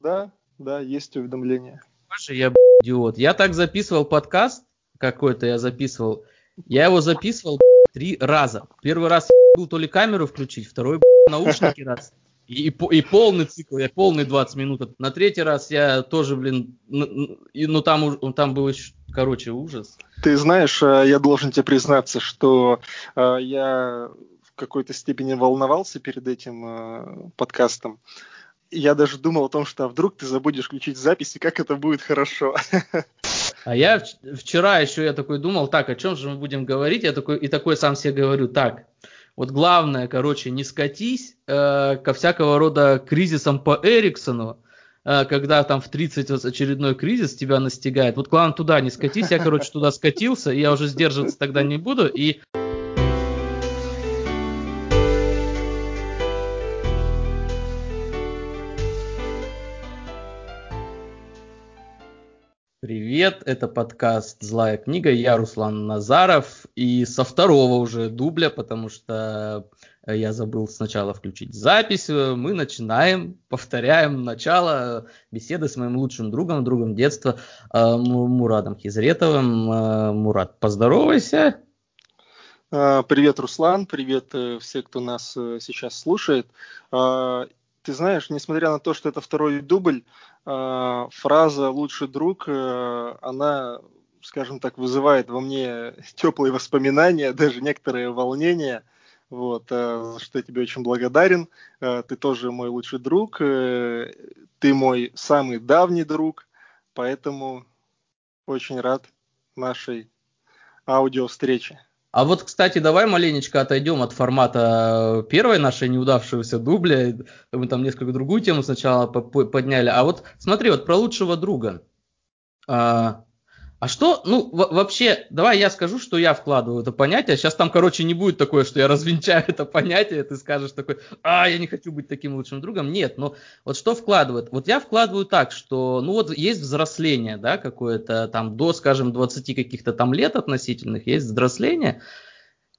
Да, да, есть уведомления. Боже, я идиот. Я так записывал подкаст какой-то, я записывал. Я его записывал три раза. Первый раз был то ли камеру включить, второй наушники раз. И, и, и полный цикл, я полный 20 минут. На третий раз я тоже, блин, ну, ну там, там был еще, короче, ужас. Ты знаешь, э, я должен тебе признаться, что э, я в какой-то степени волновался перед этим э, подкастом. Я даже думал о том, что а вдруг ты забудешь включить запись, и как это будет хорошо. А я вчера еще я такой думал, так, о чем же мы будем говорить? Я такой и такой сам себе говорю, так, вот главное, короче, не скатись э, ко всякого рода кризисам по Эриксону, э, когда там в 30 очередной кризис тебя настигает. Вот главное туда не скатись. Я, короче, туда скатился, и я уже сдерживаться тогда не буду. И Привет, это подкаст «Злая книга», я Руслан Назаров, и со второго уже дубля, потому что я забыл сначала включить запись, мы начинаем, повторяем начало беседы с моим лучшим другом, другом детства э, Мурадом Хизретовым. Э, Мурад, поздоровайся. Привет, Руслан, привет э, все, кто нас сейчас слушает. Ты знаешь, несмотря на то, что это второй дубль, а, фраза «лучший друг», э, она, скажем так, вызывает во мне теплые воспоминания, даже некоторые волнения. Вот, э, за что я тебе очень благодарен. Э, ты тоже мой лучший друг, ты мой самый давний друг, поэтому очень рад нашей аудиовстрече. А вот, кстати, давай маленечко отойдем от формата первой нашей неудавшегося дубля. Мы там несколько другую тему сначала подняли. А вот смотри, вот про лучшего друга. А, а что, ну, вообще, давай я скажу, что я вкладываю это понятие. Сейчас там, короче, не будет такое, что я развенчаю это понятие, ты скажешь такой, а, я не хочу быть таким лучшим другом. Нет, но вот что вкладывает? Вот я вкладываю так, что, ну, вот есть взросление, да, какое-то там до, скажем, 20 каких-то там лет относительных, есть взросление,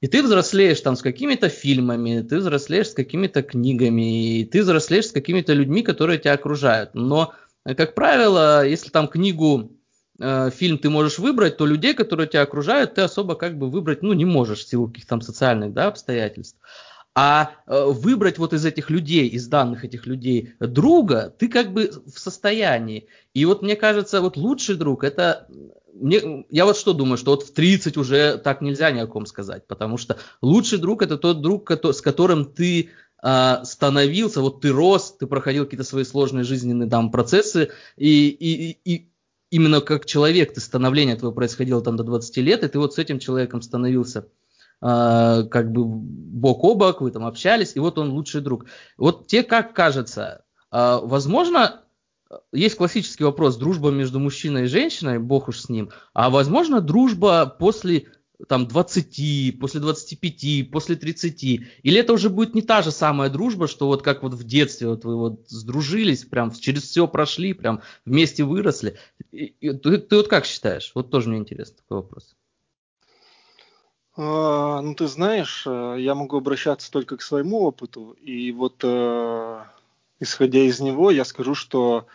и ты взрослеешь там с какими-то фильмами, ты взрослеешь с какими-то книгами, и ты взрослеешь с какими-то людьми, которые тебя окружают. Но, как правило, если там книгу э, фильм ты можешь выбрать, то людей, которые тебя окружают, ты особо как бы выбрать, ну, не можешь в силу каких-то там социальных, да, обстоятельств. А э, выбрать вот из этих людей, из данных этих людей друга, ты как бы в состоянии. И вот мне кажется, вот лучший друг это мне, я вот что думаю, что вот в 30 уже так нельзя ни о ком сказать, потому что лучший друг это тот друг, с которым ты э, становился, вот ты рос, ты проходил какие-то свои сложные жизненные там процессы, и, и, и, именно как человек, ты становление твое происходило там до 20 лет, и ты вот с этим человеком становился э, как бы бок о бок, вы там общались, и вот он лучший друг. Вот тебе как кажется, э, возможно, есть классический вопрос, дружба между мужчиной и женщиной, бог уж с ним, а возможно дружба после там 20, после 25, после 30. Или это уже будет не та же самая дружба, что вот как вот в детстве вот вы вот сдружились, прям через все прошли, прям вместе выросли. И, и, ты, ты вот как считаешь? Вот тоже мне интересно такой вопрос. А, ну, ты знаешь, э, я могу обращаться только к своему опыту. И вот э, исходя из него, я скажу, что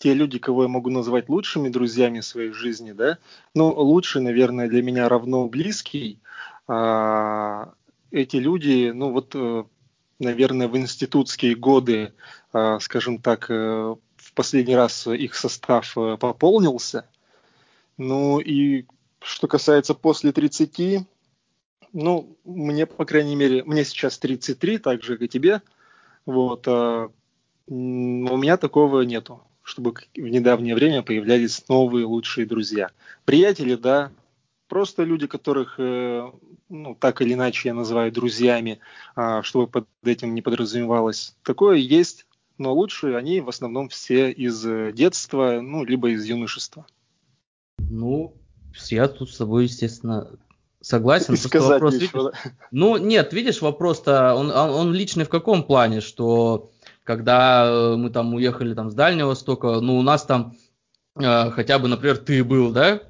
те люди, кого я могу назвать лучшими друзьями своей жизни, да, ну, лучший, наверное, для меня равно близкий, а, эти люди, ну, вот, э, наверное, в институтские годы, а, скажем так, э, в последний раз их состав э, пополнился, ну, и что касается после 30, ну, мне, по крайней мере, мне сейчас 33, так же, как и тебе, вот, а, у меня такого нету чтобы в недавнее время появлялись новые лучшие друзья. Приятели, да, просто люди, которых, э, ну, так или иначе я называю друзьями, а, чтобы под этим не подразумевалось. Такое есть, но лучшие они в основном все из э, детства, ну, либо из юношества. Ну, я тут с тобой, естественно, согласен. сказать вопрос, ничего, видишь, да? Ну, нет, видишь, вопрос-то, он, он, он личный в каком плане, что когда э, мы там уехали там с Дальнего Востока, ну, у нас там э, хотя бы, например, ты был, да,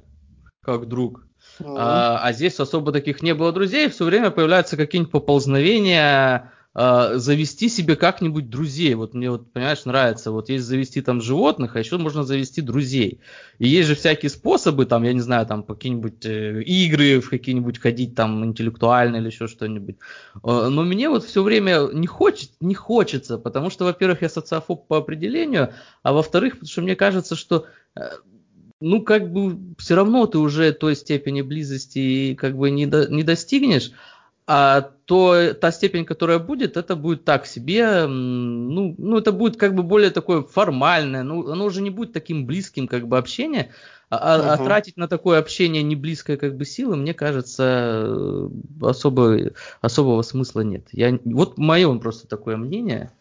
как друг, а, а здесь особо таких не было друзей, все время появляются какие-нибудь поползновения, э, завести себе как-нибудь друзей. Вот мне вот, понимаешь, нравится, вот есть завести там животных, а еще можно завести друзей. И есть же всякие способы, там, я не знаю, там, какие-нибудь э, игры в какие-нибудь ходить, там, интеллектуальные или еще что-нибудь. Э, но мне вот все время не, хочет, не хочется, потому что, во-первых, я социофоб по определению, а во-вторых, потому что мне кажется, что э, ну, как бы, все равно ты уже той степени близости как бы не, до, не достигнешь, а то та степень, которая будет, это будет так себе, ну, ну, это будет как бы более такое формальное, ну, оно уже не будет таким близким как бы общение, а, угу. а тратить на такое общение не близкое как бы силы, мне кажется, особо, особого смысла нет. Я, вот мое просто такое мнение.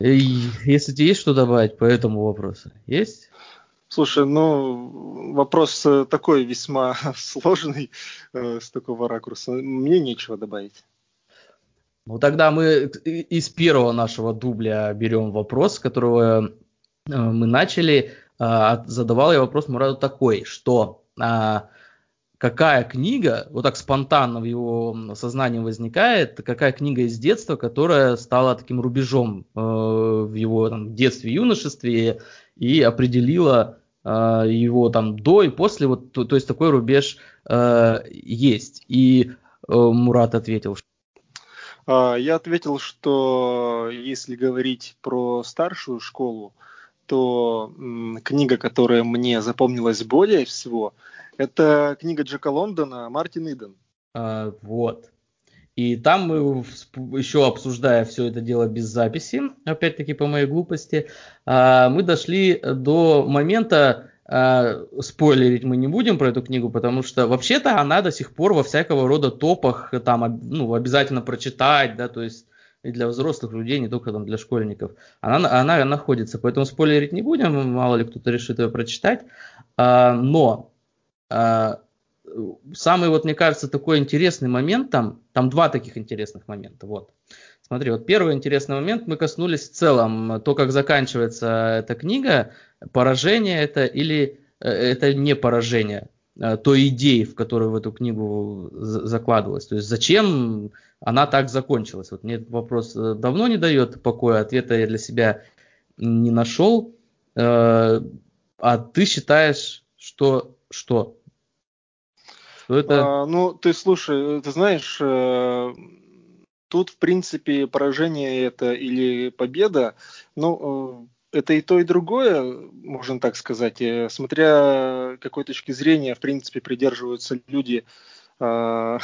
И если тебе есть что добавить по этому вопросу? Есть? Слушай, ну, вопрос э, такой весьма сложный э, с такого ракурса. Мне нечего добавить. Ну, тогда мы из первого нашего дубля берем вопрос, с которого э, мы начали. Э, задавал я вопрос Мураду такой, что э, какая книга, вот так спонтанно в его сознании возникает, какая книга из детства, которая стала таким рубежом в его там, детстве, юношестве и определила его там до и после, вот, то, то есть такой рубеж э, есть. И э, Мурат ответил. А, я ответил, что если говорить про старшую школу, то м, книга, которая мне запомнилась более всего, это книга Джека Лондона «Мартин Иден». А, вот. И там мы еще обсуждая все это дело без записи, опять-таки по моей глупости, а, мы дошли до момента, а, спойлерить мы не будем про эту книгу, потому что вообще-то она до сих пор во всякого рода топах, там, ну, обязательно прочитать, да, то есть и для взрослых людей, не только там для школьников. Она, она находится, поэтому спойлерить не будем, мало ли кто-то решит ее прочитать. А, но самый вот, мне кажется, такой интересный момент там, там два таких интересных момента, вот. Смотри, вот первый интересный момент, мы коснулись в целом, то, как заканчивается эта книга, поражение это или э, это не поражение э, той идеи, в которую в эту книгу закладывалась. То есть зачем она так закончилась? Вот мне этот вопрос э, давно не дает покоя, ответа я для себя не нашел. А ты считаешь, что что? Это? А, ну, ты слушай, ты знаешь, э, тут, в принципе, поражение это или победа, ну, э, это и то, и другое, можно так сказать. Э, смотря какой точки зрения, в принципе, придерживаются люди,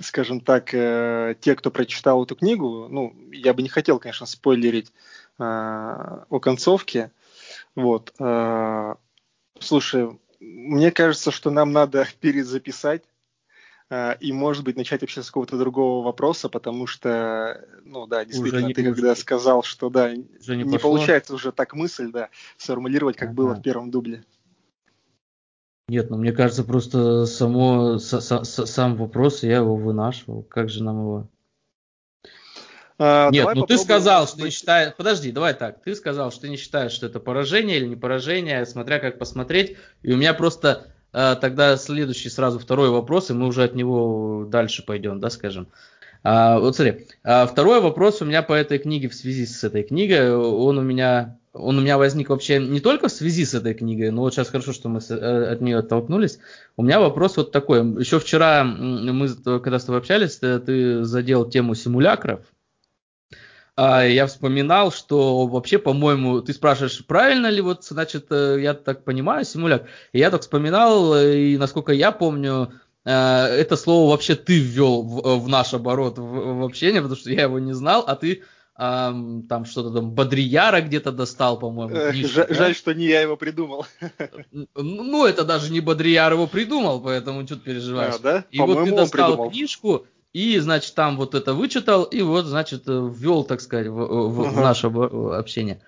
скажем так, те, кто прочитал эту книгу, ну, я бы не хотел, конечно, спойлерить о концовке. Вот. Слушай, мне кажется, что нам надо перезаписать э, и, может быть, начать вообще с какого-то другого вопроса, потому что, ну да, действительно, ты когда сказал, что да, уже не, не получается уже так мысль, да, сформулировать, как ага. было в первом дубле. Нет, ну мне кажется, просто само, с, с, сам вопрос, я его вынашивал. Как же нам его а, Нет, ну ты сказал, что не считаешь... Подожди, давай так. Ты сказал, что ты не считаешь, что это поражение или не поражение, смотря как посмотреть. И у меня просто э, тогда следующий сразу второй вопрос, и мы уже от него дальше пойдем, да, скажем. А, вот смотри, а, второй вопрос у меня по этой книге в связи с этой книгой, он у меня он у меня возник вообще не только в связи с этой книгой, но вот сейчас хорошо, что мы э, от нее оттолкнулись. У меня вопрос вот такой. Еще вчера мы, когда с тобой общались, ты, ты задел тему симулякров, а, я вспоминал, что вообще, по-моему, ты спрашиваешь, правильно ли вот, значит, э, я так понимаю, симуляк. И я так вспоминал, э, и насколько я помню, э, это слово вообще ты ввел в, в наш оборот в, в общение, потому что я его не знал, а ты Um, там что-то там Бодрияра где-то достал, по-моему. Книжку, жаль, да? жаль, что не я его придумал. Ну, это даже не Бодрияр его придумал, поэтому что ты переживаешь. А, да? И вот ты достал книжку, и, значит, там вот это вычитал, и вот, значит, ввел, так сказать, в, в, ага. в наше общение.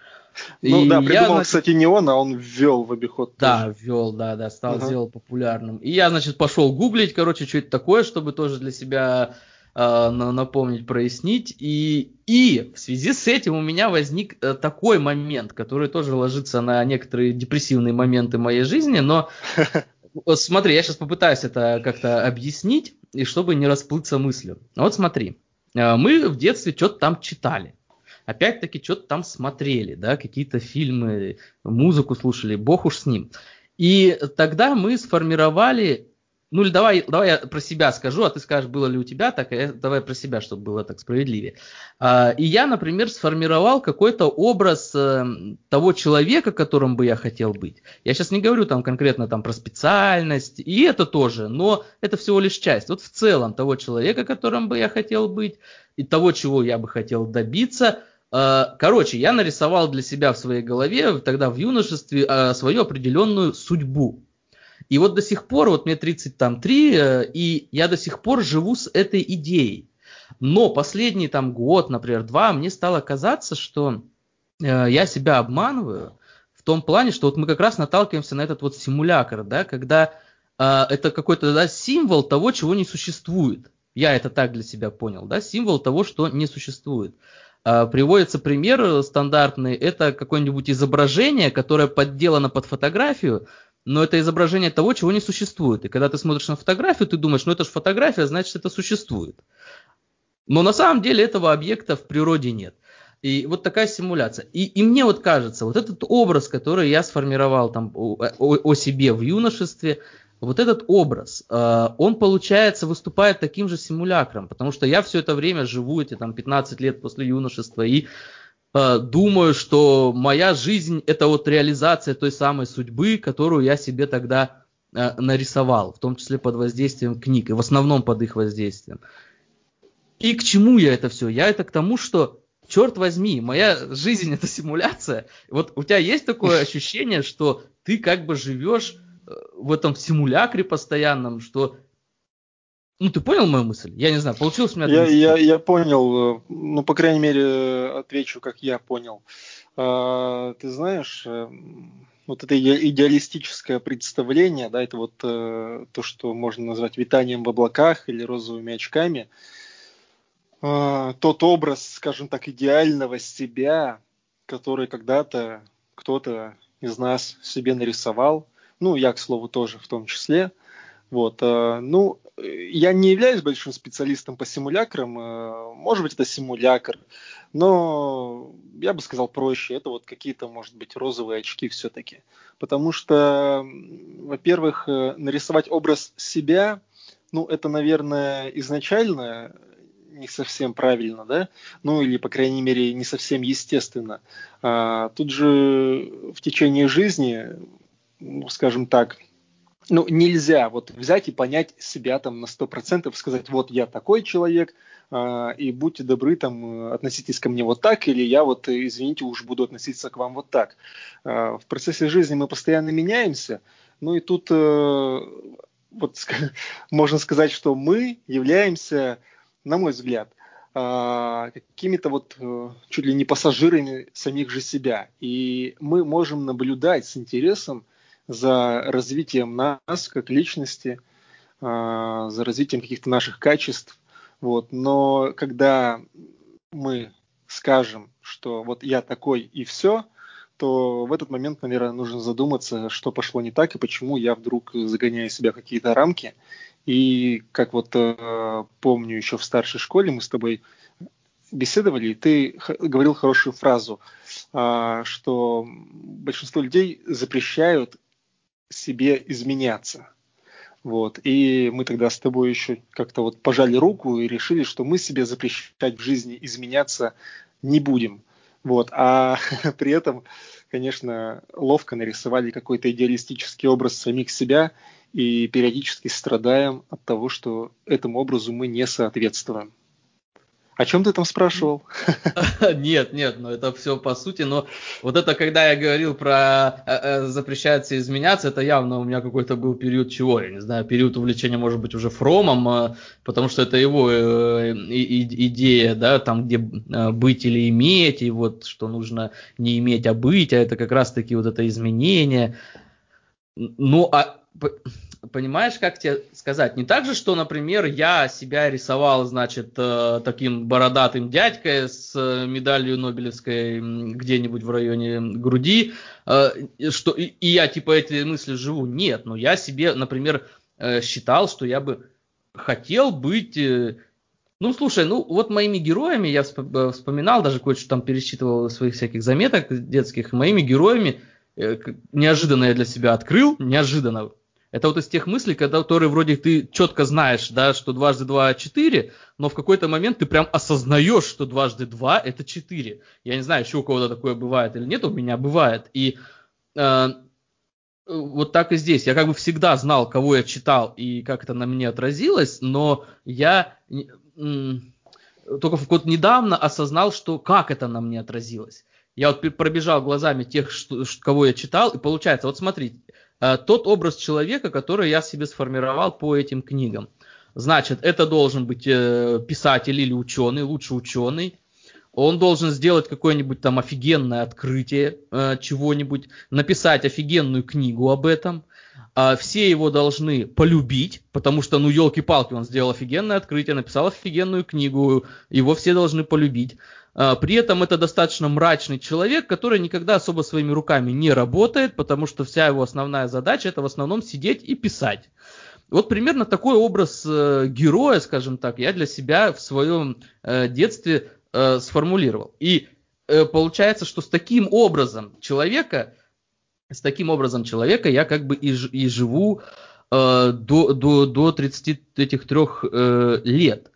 Ну и да, придумал, я, значит, кстати, не он, а он ввел в обиход. Да, тоже. ввел, да, да, стал, ага. сделал популярным. И я, значит, пошел гуглить, короче, что это такое, чтобы тоже для себя э, напомнить, прояснить. И, и в связи с этим у меня возник э, такой момент, который тоже ложится на некоторые депрессивные моменты моей жизни, но Смотри, я сейчас попытаюсь это как-то объяснить. И чтобы не расплыться мыслью. Вот смотри, э, мы в детстве что-то там читали. Опять-таки что-то там смотрели, да, какие-то фильмы, музыку слушали, бог уж с ним. И тогда мы сформировали ну или давай, давай я про себя скажу, а ты скажешь, было ли у тебя так, а я, давай про себя, чтобы было так справедливее. А, и я, например, сформировал какой-то образ а, того человека, которым бы я хотел быть. Я сейчас не говорю там конкретно там про специальность, и это тоже, но это всего лишь часть. Вот в целом того человека, которым бы я хотел быть, и того, чего я бы хотел добиться. А, короче, я нарисовал для себя в своей голове тогда в юношестве а, свою определенную судьбу и вот до сих пор, вот мне 33, э, и я до сих пор живу с этой идеей. Но последний там год, например, два, мне стало казаться, что э, я себя обманываю в том плане, что вот мы как раз наталкиваемся на этот вот симулятор, да, когда э, это какой-то да, символ того, чего не существует. Я это так для себя понял, да, символ того, что не существует. Э, приводится пример стандартный, это какое-нибудь изображение, которое подделано под фотографию, но это изображение того, чего не существует. И когда ты смотришь на фотографию, ты думаешь, ну это же фотография, значит это существует. Но на самом деле этого объекта в природе нет. И вот такая симуляция. И, и мне вот кажется, вот этот образ, который я сформировал там о, о, о себе в юношестве, вот этот образ, э, он, получается, выступает таким же симулякром, потому что я все это время живу, эти там 15 лет после юношества, и думаю, что моя жизнь это вот реализация той самой судьбы, которую я себе тогда э, нарисовал, в том числе под воздействием книг, и в основном под их воздействием. И к чему я это все? Я это к тому, что, черт возьми, моя жизнь это симуляция. Вот у тебя есть такое ощущение, что ты как бы живешь э, в этом симулякре постоянном, что ну, ты понял мою мысль? Я не знаю, получилось у меня... Я, я, я понял, ну, по крайней мере, отвечу, как я понял. А, ты знаешь, э, вот это идеалистическое представление, да, это вот э, то, что можно назвать витанием в облаках или розовыми очками, а, тот образ, скажем так, идеального себя, который когда-то кто-то из нас себе нарисовал, ну, я, к слову, тоже в том числе, вот, э, ну, я не являюсь большим специалистом по симулякрам, э, может быть, это симулякр, но я бы сказал проще, это вот какие-то, может быть, розовые очки все-таки. Потому что, во-первых, э, нарисовать образ себя, ну, это, наверное, изначально не совсем правильно, да, ну или, по крайней мере, не совсем естественно. А, тут же в течение жизни, ну, скажем так, ну, нельзя вот взять и понять себя там на 100%, сказать, вот я такой человек, э, и будьте добры, там, относитесь ко мне вот так, или я вот, извините, уж буду относиться к вам вот так. Э, в процессе жизни мы постоянно меняемся, ну и тут э, вот можно сказать, что мы являемся, на мой взгляд, какими-то вот чуть ли не пассажирами самих же себя. И мы можем наблюдать с интересом, за развитием нас как личности, а, за развитием каких-то наших качеств. Вот. Но когда мы скажем, что вот я такой и все, то в этот момент, наверное, нужно задуматься, что пошло не так и почему я вдруг загоняю себя в какие-то рамки. И как вот э, помню еще в старшей школе мы с тобой беседовали, и ты говорил хорошую фразу, э, что большинство людей запрещают себе изменяться. Вот. И мы тогда с тобой еще как-то вот пожали руку и решили, что мы себе запрещать в жизни изменяться не будем. Вот. А при этом, конечно, ловко нарисовали какой-то идеалистический образ самих себя и периодически страдаем от того, что этому образу мы не соответствуем. О чем ты там спрашивал? Нет, нет, ну это все по сути, но вот это, когда я говорил про э, э, запрещается изменяться, это явно у меня какой-то был период чего, я не знаю, период увлечения может быть уже Фромом, э, потому что это его э, и, идея, да, там где э, быть или иметь, и вот что нужно не иметь, а быть, а это как раз таки вот это изменение. Ну, а понимаешь, как тебе сказать? Не так же, что, например, я себя рисовал, значит, э, таким бородатым дядькой с э, медалью Нобелевской где-нибудь в районе груди, э, что и, я типа эти мысли живу. Нет, но я себе, например, считал, что я бы хотел быть... Ну, слушай, ну вот моими героями, я вспоминал, даже кое-что там пересчитывал своих всяких заметок детских, моими героями неожиданно я для себя открыл, неожиданно. Это вот из тех мыслей, когда, которые вроде ты четко знаешь, да, что дважды два четыре, но в какой-то момент ты прям осознаешь, что дважды два это четыре. Я не знаю, еще у кого-то такое бывает или нет, у меня бывает. И э, вот так и здесь. Я как бы всегда знал, кого я читал и как это на мне отразилось, но я только вот недавно осознал, что как это на мне отразилось. Я вот пробежал глазами тех, что, кого я читал, и получается, вот смотрите, тот образ человека, который я себе сформировал по этим книгам. Значит, это должен быть э, писатель или ученый, лучше ученый, он должен сделать какое-нибудь там офигенное открытие э, чего-нибудь, написать офигенную книгу об этом. Э, все его должны полюбить, потому что, ну, елки-палки, он сделал офигенное открытие, написал офигенную книгу, его все должны полюбить. Э, при этом это достаточно мрачный человек, который никогда особо своими руками не работает, потому что вся его основная задача это в основном сидеть и писать. Вот примерно такой образ э, героя, скажем так, я для себя в своем э, детстве э, сформулировал. И получается, что с таким образом человека, с таким образом человека я как бы и, живу до, до, до 33 э, лет.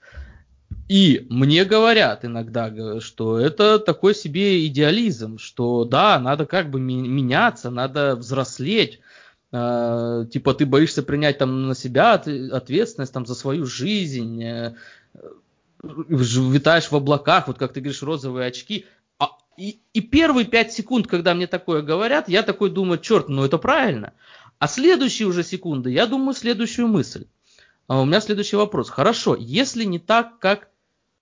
И мне говорят иногда, что это такой себе идеализм, что да, надо как бы меняться, надо взрослеть, Uh, типа ты боишься принять там на себя ответственность там за свою жизнь, э, витаешь в облаках, вот как ты говоришь, розовые очки. А, и, и первые пять секунд, когда мне такое говорят, я такой думаю, черт, ну это правильно. А следующие уже секунды, я думаю следующую мысль. А у меня следующий вопрос. Хорошо, если не так, как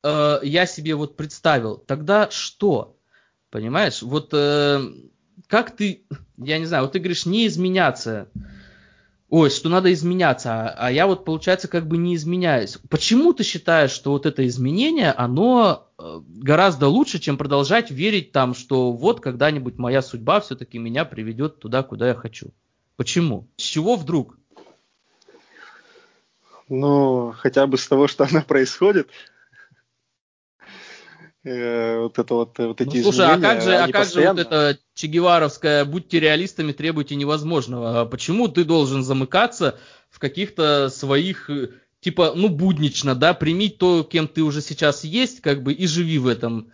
э, я себе вот представил, тогда что? Понимаешь? Вот э, как ты, я не знаю, вот ты говоришь не изменяться ой, что надо изменяться, а, а я вот, получается, как бы не изменяюсь. Почему ты считаешь, что вот это изменение, оно э, гораздо лучше, чем продолжать верить там, что вот когда-нибудь моя судьба все-таки меня приведет туда, куда я хочу? Почему? С чего вдруг? Ну, хотя бы с того, что она происходит. Э, вот это вот, вот эти ну, слушай, а как же, а как постоянно... же вот это чегеваровское «будьте реалистами, требуйте невозможного». А почему ты должен замыкаться в каких-то своих, э, типа, ну, буднично, да, прими то, кем ты уже сейчас есть, как бы, и живи в этом.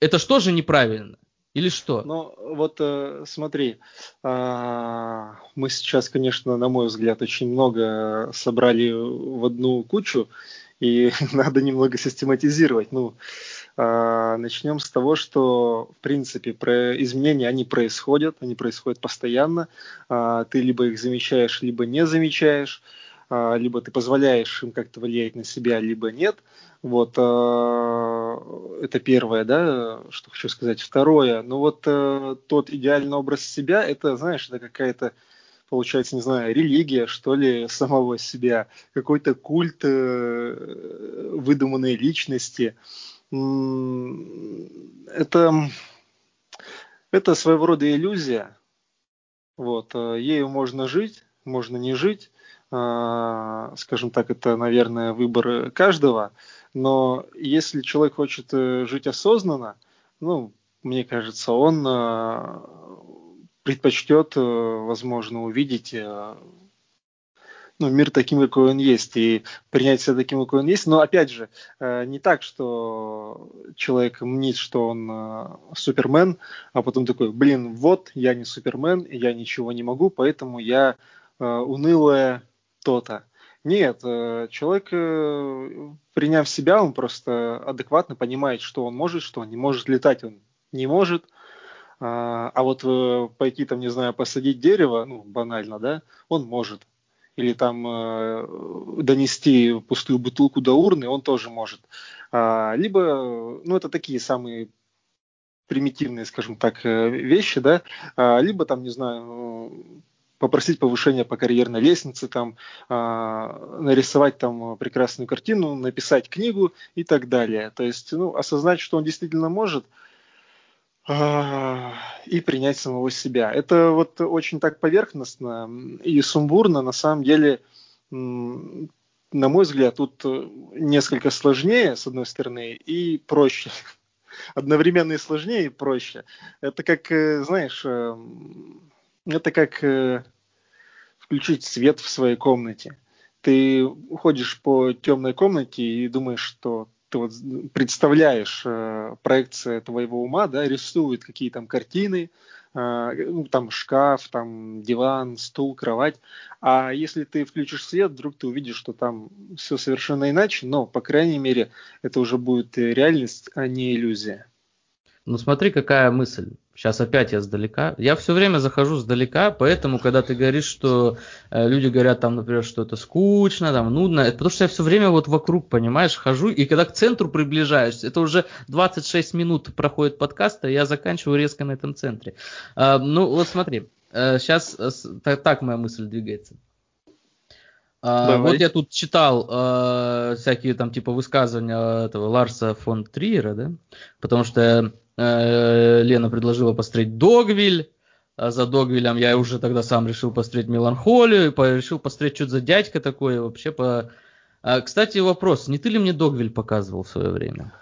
Это что же неправильно? Или что? Ну, вот э, смотри, а, мы сейчас, конечно, на мой взгляд, очень много собрали в одну кучу, и надо немного систематизировать. Ну, а, начнем с того, что, в принципе, про изменения, они происходят, они происходят постоянно. А, ты либо их замечаешь, либо не замечаешь, а, либо ты позволяешь им как-то влиять на себя, либо нет. Вот это первое, да, что хочу сказать. Второе, ну вот э, тот идеальный образ себя, это, знаешь, это какая-то получается, не знаю, религия, что ли, самого себя, какой-то культ э, выдуманной личности это, это своего рода иллюзия. Вот, э, ею можно жить, можно не жить. А, скажем так, это, наверное, выбор каждого. Но если человек хочет э, жить осознанно, ну, мне кажется, он э, предпочтет, возможно, увидеть ну, мир таким, какой он есть, и принять себя таким, какой он есть. Но опять же, э, не так, что человек мнит, что он э, супермен, а потом такой, блин, вот, я не супермен, я ничего не могу, поэтому я э, унылая то-то. Нет, человек, приняв себя, он просто адекватно понимает, что он может, что он не может летать, он не может. А вот пойти там, не знаю, посадить дерево, ну, банально, да, он может или там э, донести пустую бутылку до урны, он тоже может. А, либо, ну это такие самые примитивные, скажем так, э, вещи, да, а, либо там, не знаю, попросить повышения по карьерной лестнице, там, а, нарисовать там прекрасную картину, написать книгу и так далее. То есть, ну, осознать, что он действительно может – и принять самого себя. Это вот очень так поверхностно и сумбурно, на самом деле на мой взгляд, тут э, несколько сложнее, с одной стороны, и проще. Одновременно и сложнее, и проще. Это как, э, знаешь, эм, это как э, включить свет в своей комнате. Ты ходишь по темной комнате и думаешь, что ты вот представляешь э, проекция твоего ума, да, рисует какие там картины, э, ну, там шкаф, там диван, стул, кровать. А если ты включишь свет, вдруг ты увидишь, что там все совершенно иначе, но, по крайней мере, это уже будет реальность, а не иллюзия. Ну смотри, какая мысль. Сейчас опять я сдалека. Я все время захожу сдалека, поэтому, когда ты говоришь, что э, люди говорят там, например, что это скучно, там, нудно, это потому что я все время вот вокруг, понимаешь, хожу, и когда к центру приближаюсь, это уже 26 минут проходит подкаст, а я заканчиваю резко на этом центре. Э, ну вот смотри, э, сейчас э, так, так моя мысль двигается. А, вот я тут читал э, всякие там типа высказывания этого Ларса фон Триера, да, потому что Лена предложила построить Догвиль. А за Догвилем я уже тогда сам решил построить Меланхолию. Решил построить что-то за дядька такой. Вообще по... А, кстати, вопрос. Не ты ли мне Догвиль показывал в свое время?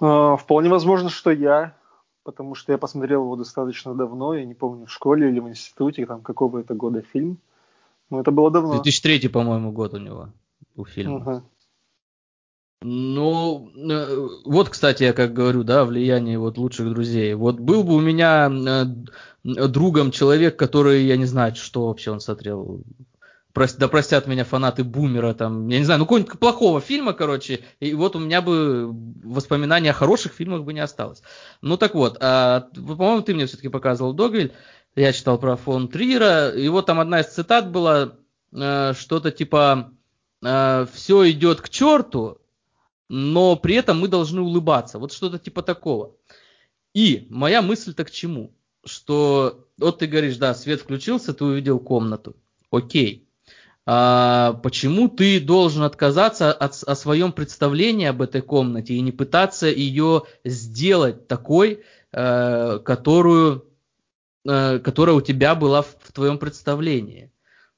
А, вполне возможно, что я. Потому что я посмотрел его достаточно давно. Я не помню, в школе или в институте. Там какого это года фильм. Но это было давно. 2003, по-моему, год у него. У фильма. Ага. Ну, э, вот, кстати, я как говорю, да, влияние вот лучших друзей. Вот был бы у меня э, другом человек, который, я не знаю, что вообще он смотрел. Прост, да простят меня фанаты Бумера, там, я не знаю, ну какого-нибудь плохого фильма, короче, и вот у меня бы воспоминаний о хороших фильмах бы не осталось. Ну так вот, а, по-моему, ты мне все-таки показывал Догвиль, я читал про фон Трира, и вот там одна из цитат была, э, что-то типа «все идет к черту», но при этом мы должны улыбаться. Вот что-то типа такого. И моя мысль-то к чему? Что вот ты говоришь, да, свет включился, ты увидел комнату. Окей. А почему ты должен отказаться от, о своем представлении об этой комнате и не пытаться ее сделать такой, э, которую, э, которая у тебя была в, в твоем представлении?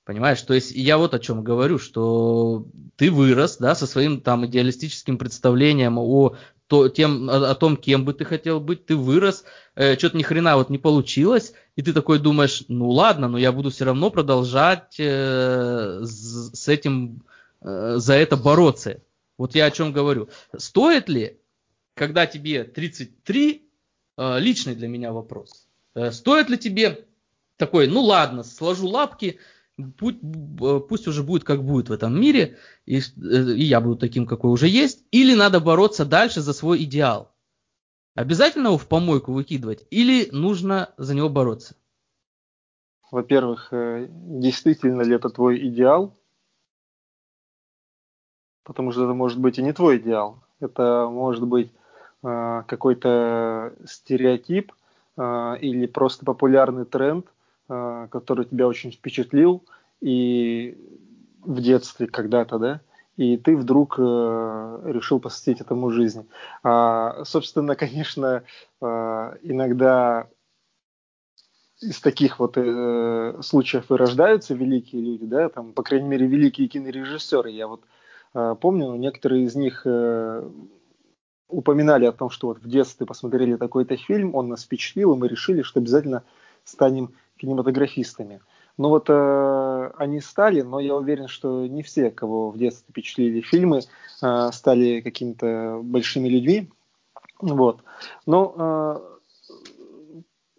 Понимаешь, то есть я вот о чем говорю, что ты вырос, да, со своим там идеалистическим представлением о, то, тем, о, о том, кем бы ты хотел быть, ты вырос, э, что-то ни хрена вот не получилось, и ты такой думаешь, ну ладно, но я буду все равно продолжать э, с этим, э, за это бороться. Вот я о чем говорю. Стоит ли, когда тебе 33, э, личный для меня вопрос, э, стоит ли тебе такой, ну ладно, сложу лапки, пусть, пусть уже будет как будет в этом мире, и, и я буду таким, какой уже есть, или надо бороться дальше за свой идеал. Обязательно его в помойку выкидывать, или нужно за него бороться? Во-первых, э, действительно ли это твой идеал? Потому что это может быть и не твой идеал. Это может быть э, какой-то стереотип э, или просто популярный тренд, Э, который тебя очень впечатлил и в детстве когда-то, да, и ты вдруг э, решил посвятить этому жизни. А, собственно, конечно, э, иногда из таких вот э, случаев и рождаются великие люди, да, там, по крайней мере, великие кинорежиссеры. Я вот э, помню, некоторые из них э, упоминали о том, что вот в детстве посмотрели такой-то фильм, он нас впечатлил, и мы решили, что обязательно станем кинематографистами. Ну вот э, они стали, но я уверен, что не все, кого в детстве впечатлили фильмы, э, стали какими-то большими людьми. Вот. Но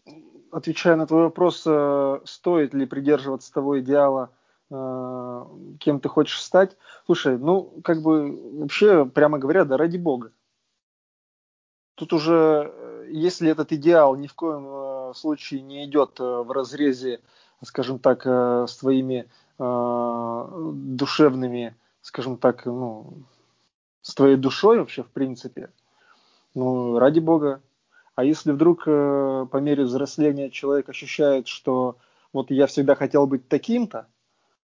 э, отвечая на твой вопрос, э, стоит ли придерживаться того идеала, э, кем ты хочешь стать, слушай, ну как бы вообще, прямо говоря, да ради бога. Тут уже, э, если этот идеал ни в коем э, случае не идет э, в разрезе, скажем так, э, с твоими э, душевными, скажем так, ну, с твоей душой вообще, в принципе, ну, ради бога. А если вдруг по мере взросления человек ощущает, что вот я всегда хотел быть таким-то,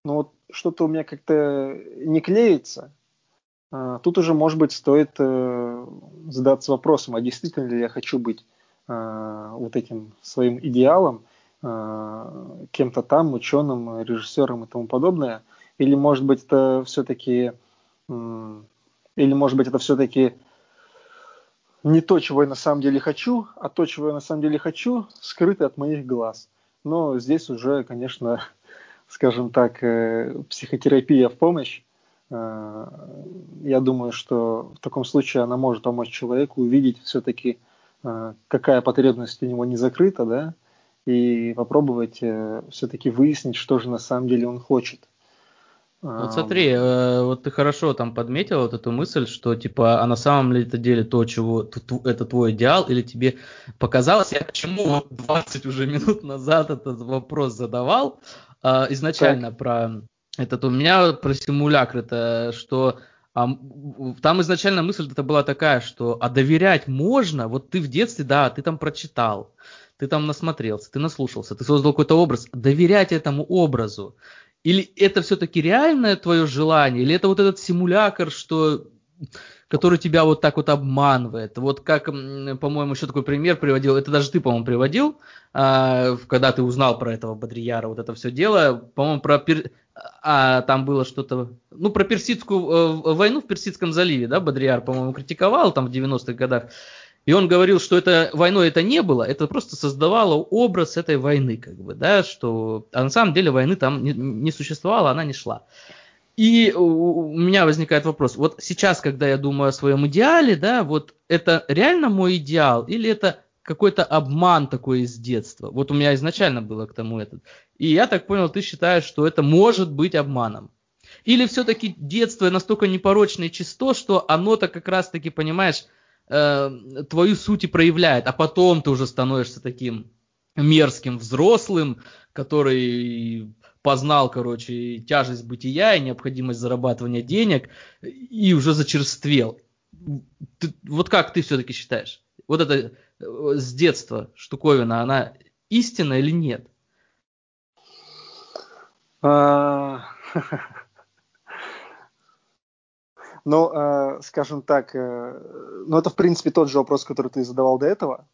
но вот что-то у меня как-то не клеится, тут уже, может быть, стоит задаться вопросом, а действительно ли я хочу быть Э, вот этим своим идеалом, э, кем-то там, ученым, режиссером и тому подобное, Или, может быть, это все-таки... Или, может быть, это все-таки не то, чего я на самом деле хочу, а то, чего я на самом деле хочу, скрыто от моих глаз. Но здесь уже, конечно, скажем так, э, психотерапия в помощь. Э, я думаю, что в таком случае она может помочь человеку увидеть все-таки, какая потребность у него не закрыта, да, и попробовать все-таки выяснить, что же на самом деле он хочет. Вот смотри, э, вот ты хорошо там подметил вот эту мысль, что типа, а на самом ли это деле то, чего это твой идеал, или тебе показалось, я к чему 20 уже минут назад этот вопрос задавал, э, изначально так. про этот, у меня про симулякр, это что а, там изначально мысль это была такая, что а доверять можно, вот ты в детстве, да, ты там прочитал, ты там насмотрелся, ты наслушался, ты создал какой-то образ, доверять этому образу. Или это все-таки реальное твое желание, или это вот этот симулятор, что который тебя вот так вот обманывает. Вот как, по-моему, еще такой пример приводил, это даже ты, по-моему, приводил, а, когда ты узнал про этого Бодрияра, вот это все дело, по-моему, про пер... а, там было что-то, ну, про персидскую э, войну в Персидском заливе, да, Бодрияр, по-моему, критиковал там в 90-х годах. И он говорил, что это войной это не было, это просто создавало образ этой войны, как бы, да, что а на самом деле войны там не, не существовало, она не шла. И у меня возникает вопрос, вот сейчас, когда я думаю о своем идеале, да, вот это реально мой идеал или это какой-то обман такой из детства? Вот у меня изначально было к тому этот. И я так понял, ты считаешь, что это может быть обманом. Или все-таки детство настолько непорочное и чисто, что оно-то как раз-таки, понимаешь, э, твою суть и проявляет, а потом ты уже становишься таким мерзким взрослым, который познал, короче, тяжесть бытия и необходимость зарабатывания денег, и уже зачерствел. Ты, вот как ты все-таки считаешь? Вот это э, с детства штуковина, она истина или нет? А, Ну, э, скажем так, э, ну это в принципе тот же вопрос, который ты задавал до этого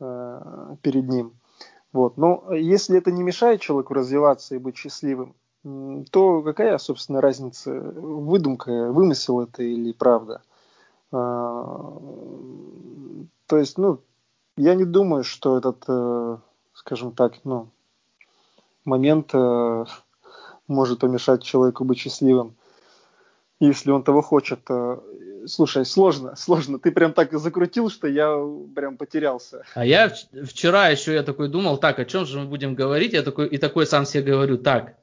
э, перед ним. Вот. Но если это не мешает человеку развиваться и быть счастливым, то какая, собственно, разница, выдумка, вымысел это или правда? А, то есть, ну, я не думаю, что этот, э, скажем так, ну, момент э, может помешать человеку быть счастливым если он того хочет. Слушай, сложно, сложно. Ты прям так закрутил, что я прям потерялся. А я вчера еще я такой думал, так, о чем же мы будем говорить? Я такой и такой сам себе говорю, так,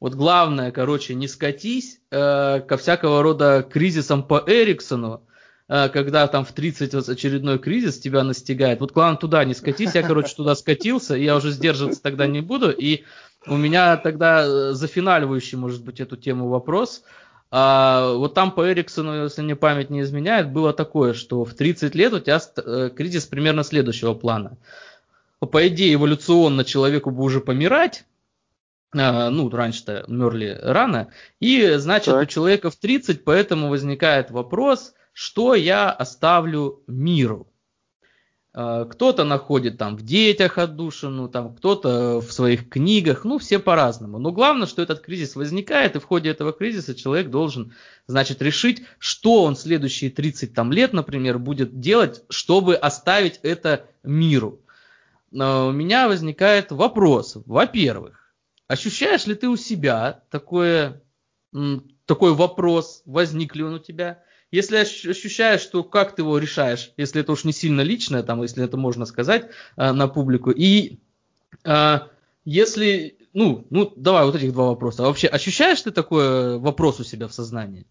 вот главное, короче, не скатись э, ко всякого рода кризисам по Эриксону, э, когда там в 30 вот очередной кризис тебя настигает. Вот главное туда не скатись, я, короче, туда скатился, я уже сдерживаться тогда не буду. И у меня тогда э, зафиналивающий, может быть, эту тему вопрос – а, вот там по Эриксону, если мне память не изменяет, было такое, что в 30 лет у тебя э, кризис примерно следующего плана. По идее, эволюционно человеку бы уже помирать, а, ну, раньше-то мерли рано, и, значит, так. у человека в 30, поэтому возникает вопрос, что я оставлю миру. А, кто-то находит там в детях отдушину, там кто-то в своих книгах, ну все по-разному. Но главное, что этот кризис возникает, и в ходе этого кризиса человек должен, значит, решить, что он следующие 30 там, лет, например, будет делать, чтобы оставить это миру. Но у меня возникает вопрос. Во-первых, ощущаешь ли ты у себя такое, такой вопрос, возник ли он у тебя? Если ощущаешь, что как ты его решаешь, если это уж не сильно личное, там, если это можно сказать э, на публику, и э, если, ну, ну, давай вот этих два вопроса. А вообще, ощущаешь ты такой вопрос у себя в сознании?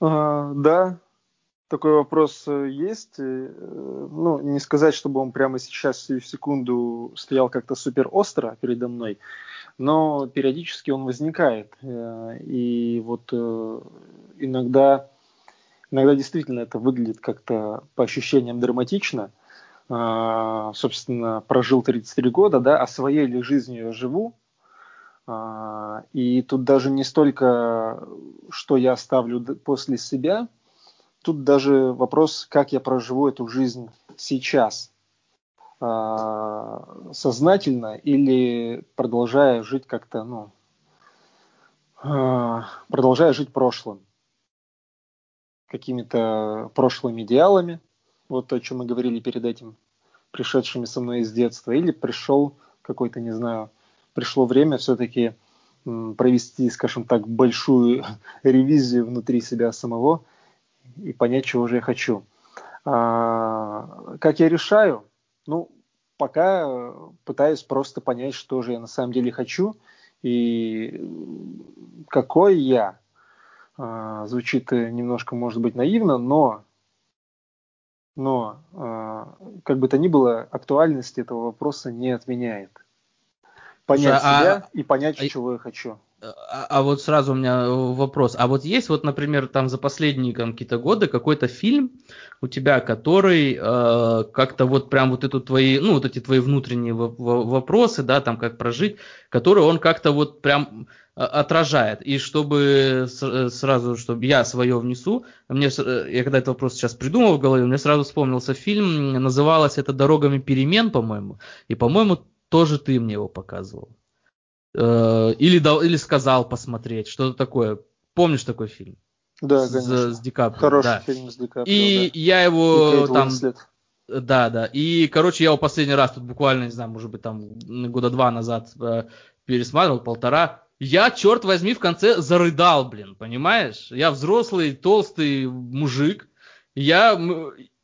А, да, такой вопрос э, есть. Э, ну, не сказать, чтобы он прямо сейчас и в секунду стоял как-то супер остро передо мной, но периодически он возникает. Э, и вот э, иногда, иногда действительно это выглядит как-то по ощущениям драматично. Э, собственно, прожил 33 года, да, а своей ли жизнью я живу. И тут даже не столько, что я оставлю после себя, тут даже вопрос, как я проживу эту жизнь сейчас – а, сознательно или продолжая жить как-то, ну, э, продолжая жить прошлым, какими-то прошлыми идеалами, вот то, о чем мы говорили перед этим, пришедшими со мной из детства, или пришел какой-то, не знаю, пришло время все-таки провести, скажем так, большую ревизию внутри себя самого и понять, чего же я хочу. А, как я решаю? Ну, пока пытаюсь просто понять, что же я на самом деле хочу и какой я. А, звучит немножко, может быть, наивно, но, но а, как бы то ни было, актуальность этого вопроса не отменяет понять Слушай, себя а... и понять, а... чего я хочу. А, а вот сразу у меня вопрос. А вот есть вот, например, там за последние какие-то годы какой-то фильм у тебя, который э, как-то вот прям вот эту твои, ну вот эти твои внутренние вопросы, да, там как прожить, который он как-то вот прям а, отражает. И чтобы сразу, чтобы я свое внесу, мне, я когда этот вопрос сейчас придумал в голове, мне сразу вспомнился фильм, называлось это «Дорогами перемен», по-моему. И, по-моему, тоже ты мне его показывал. Э, или, дал, или сказал посмотреть, что-то такое. Помнишь такой фильм? Да, конечно. С, с Ди Каприо. Хороший да. фильм с Ди Каприо, И да. я его И там... Уинслет. Да, да. И, короче, я его последний раз тут буквально, не знаю, может быть, там года два назад э, пересматривал, полтора. Я, черт возьми, в конце зарыдал, блин, понимаешь? Я взрослый, толстый мужик. Я,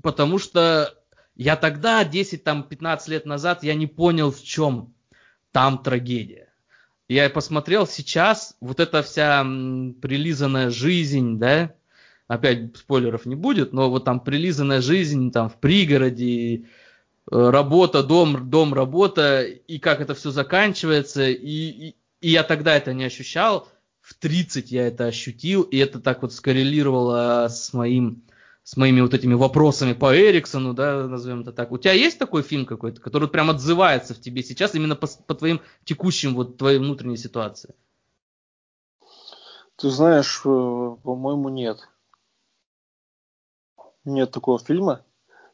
потому что я тогда, 10, там, 15 лет назад, я не понял, в чем там трагедия. Я посмотрел сейчас, вот эта вся прилизанная жизнь, да, опять спойлеров не будет, но вот там прилизанная жизнь там в пригороде, э, работа, дом, дом, работа, и как это все заканчивается, и, и, и я тогда это не ощущал, в 30 я это ощутил, и это так вот скоррелировало с моим с моими вот этими вопросами по Эриксону, да, назовем это так. У тебя есть такой фильм какой-то, который прям отзывается в тебе сейчас именно по, по твоим текущим, вот твоей внутренней ситуации? Ты знаешь, э, по-моему, нет. Нет такого фильма.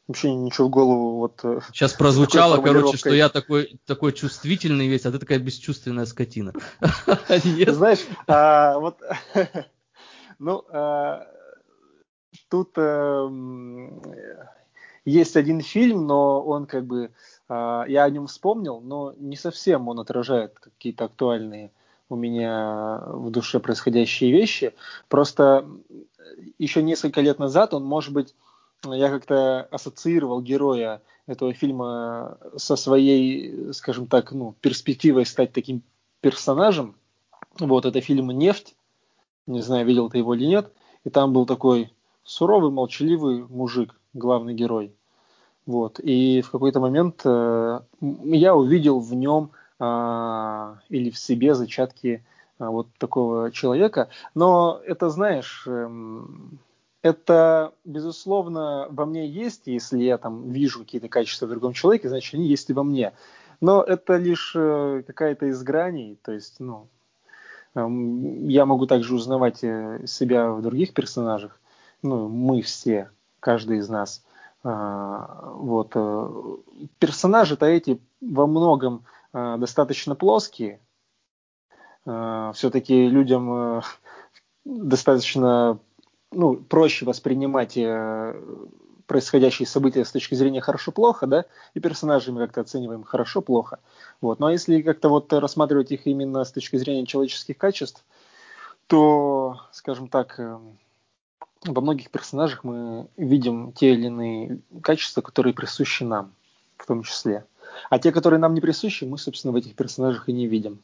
Вообще ничего в голову вот... Сейчас э, прозвучало, короче, что я такой, такой чувствительный весь, а ты такая бесчувственная скотина. Знаешь, а, вот... Ну, а, Тут э, есть один фильм, но он как бы, э, я о нем вспомнил, но не совсем он отражает какие-то актуальные у меня в душе происходящие вещи. Просто еще несколько лет назад он, может быть, я как-то ассоциировал героя этого фильма со своей, скажем так, ну, перспективой стать таким персонажем. Вот, это фильм «Нефть». Не знаю, видел ты его или нет. И там был такой суровый, молчаливый мужик, главный герой. Вот. И в какой-то момент э, я увидел в нем э, или в себе зачатки э, вот такого человека. Но это, знаешь, э, это, безусловно, во мне есть, если я там вижу какие-то качества в другом человеке, значит, они есть и во мне. Но это лишь э, какая-то из граней, то есть, ну, э, я могу также узнавать э, себя в других персонажах, ну, мы все, каждый из нас. А, вот. Э, персонажи-то эти во многом а, достаточно плоские. А, Все-таки людям э, достаточно ну, проще воспринимать э, происходящие события с точки зрения хорошо-плохо, да, и персонажей мы как-то оцениваем хорошо-плохо. Вот. Но если как-то вот рассматривать их именно с точки зрения человеческих качеств, то, скажем так, во многих персонажах мы видим те или иные качества, которые присущи нам, в том числе. А те, которые нам не присущи, мы, собственно, в этих персонажах и не видим.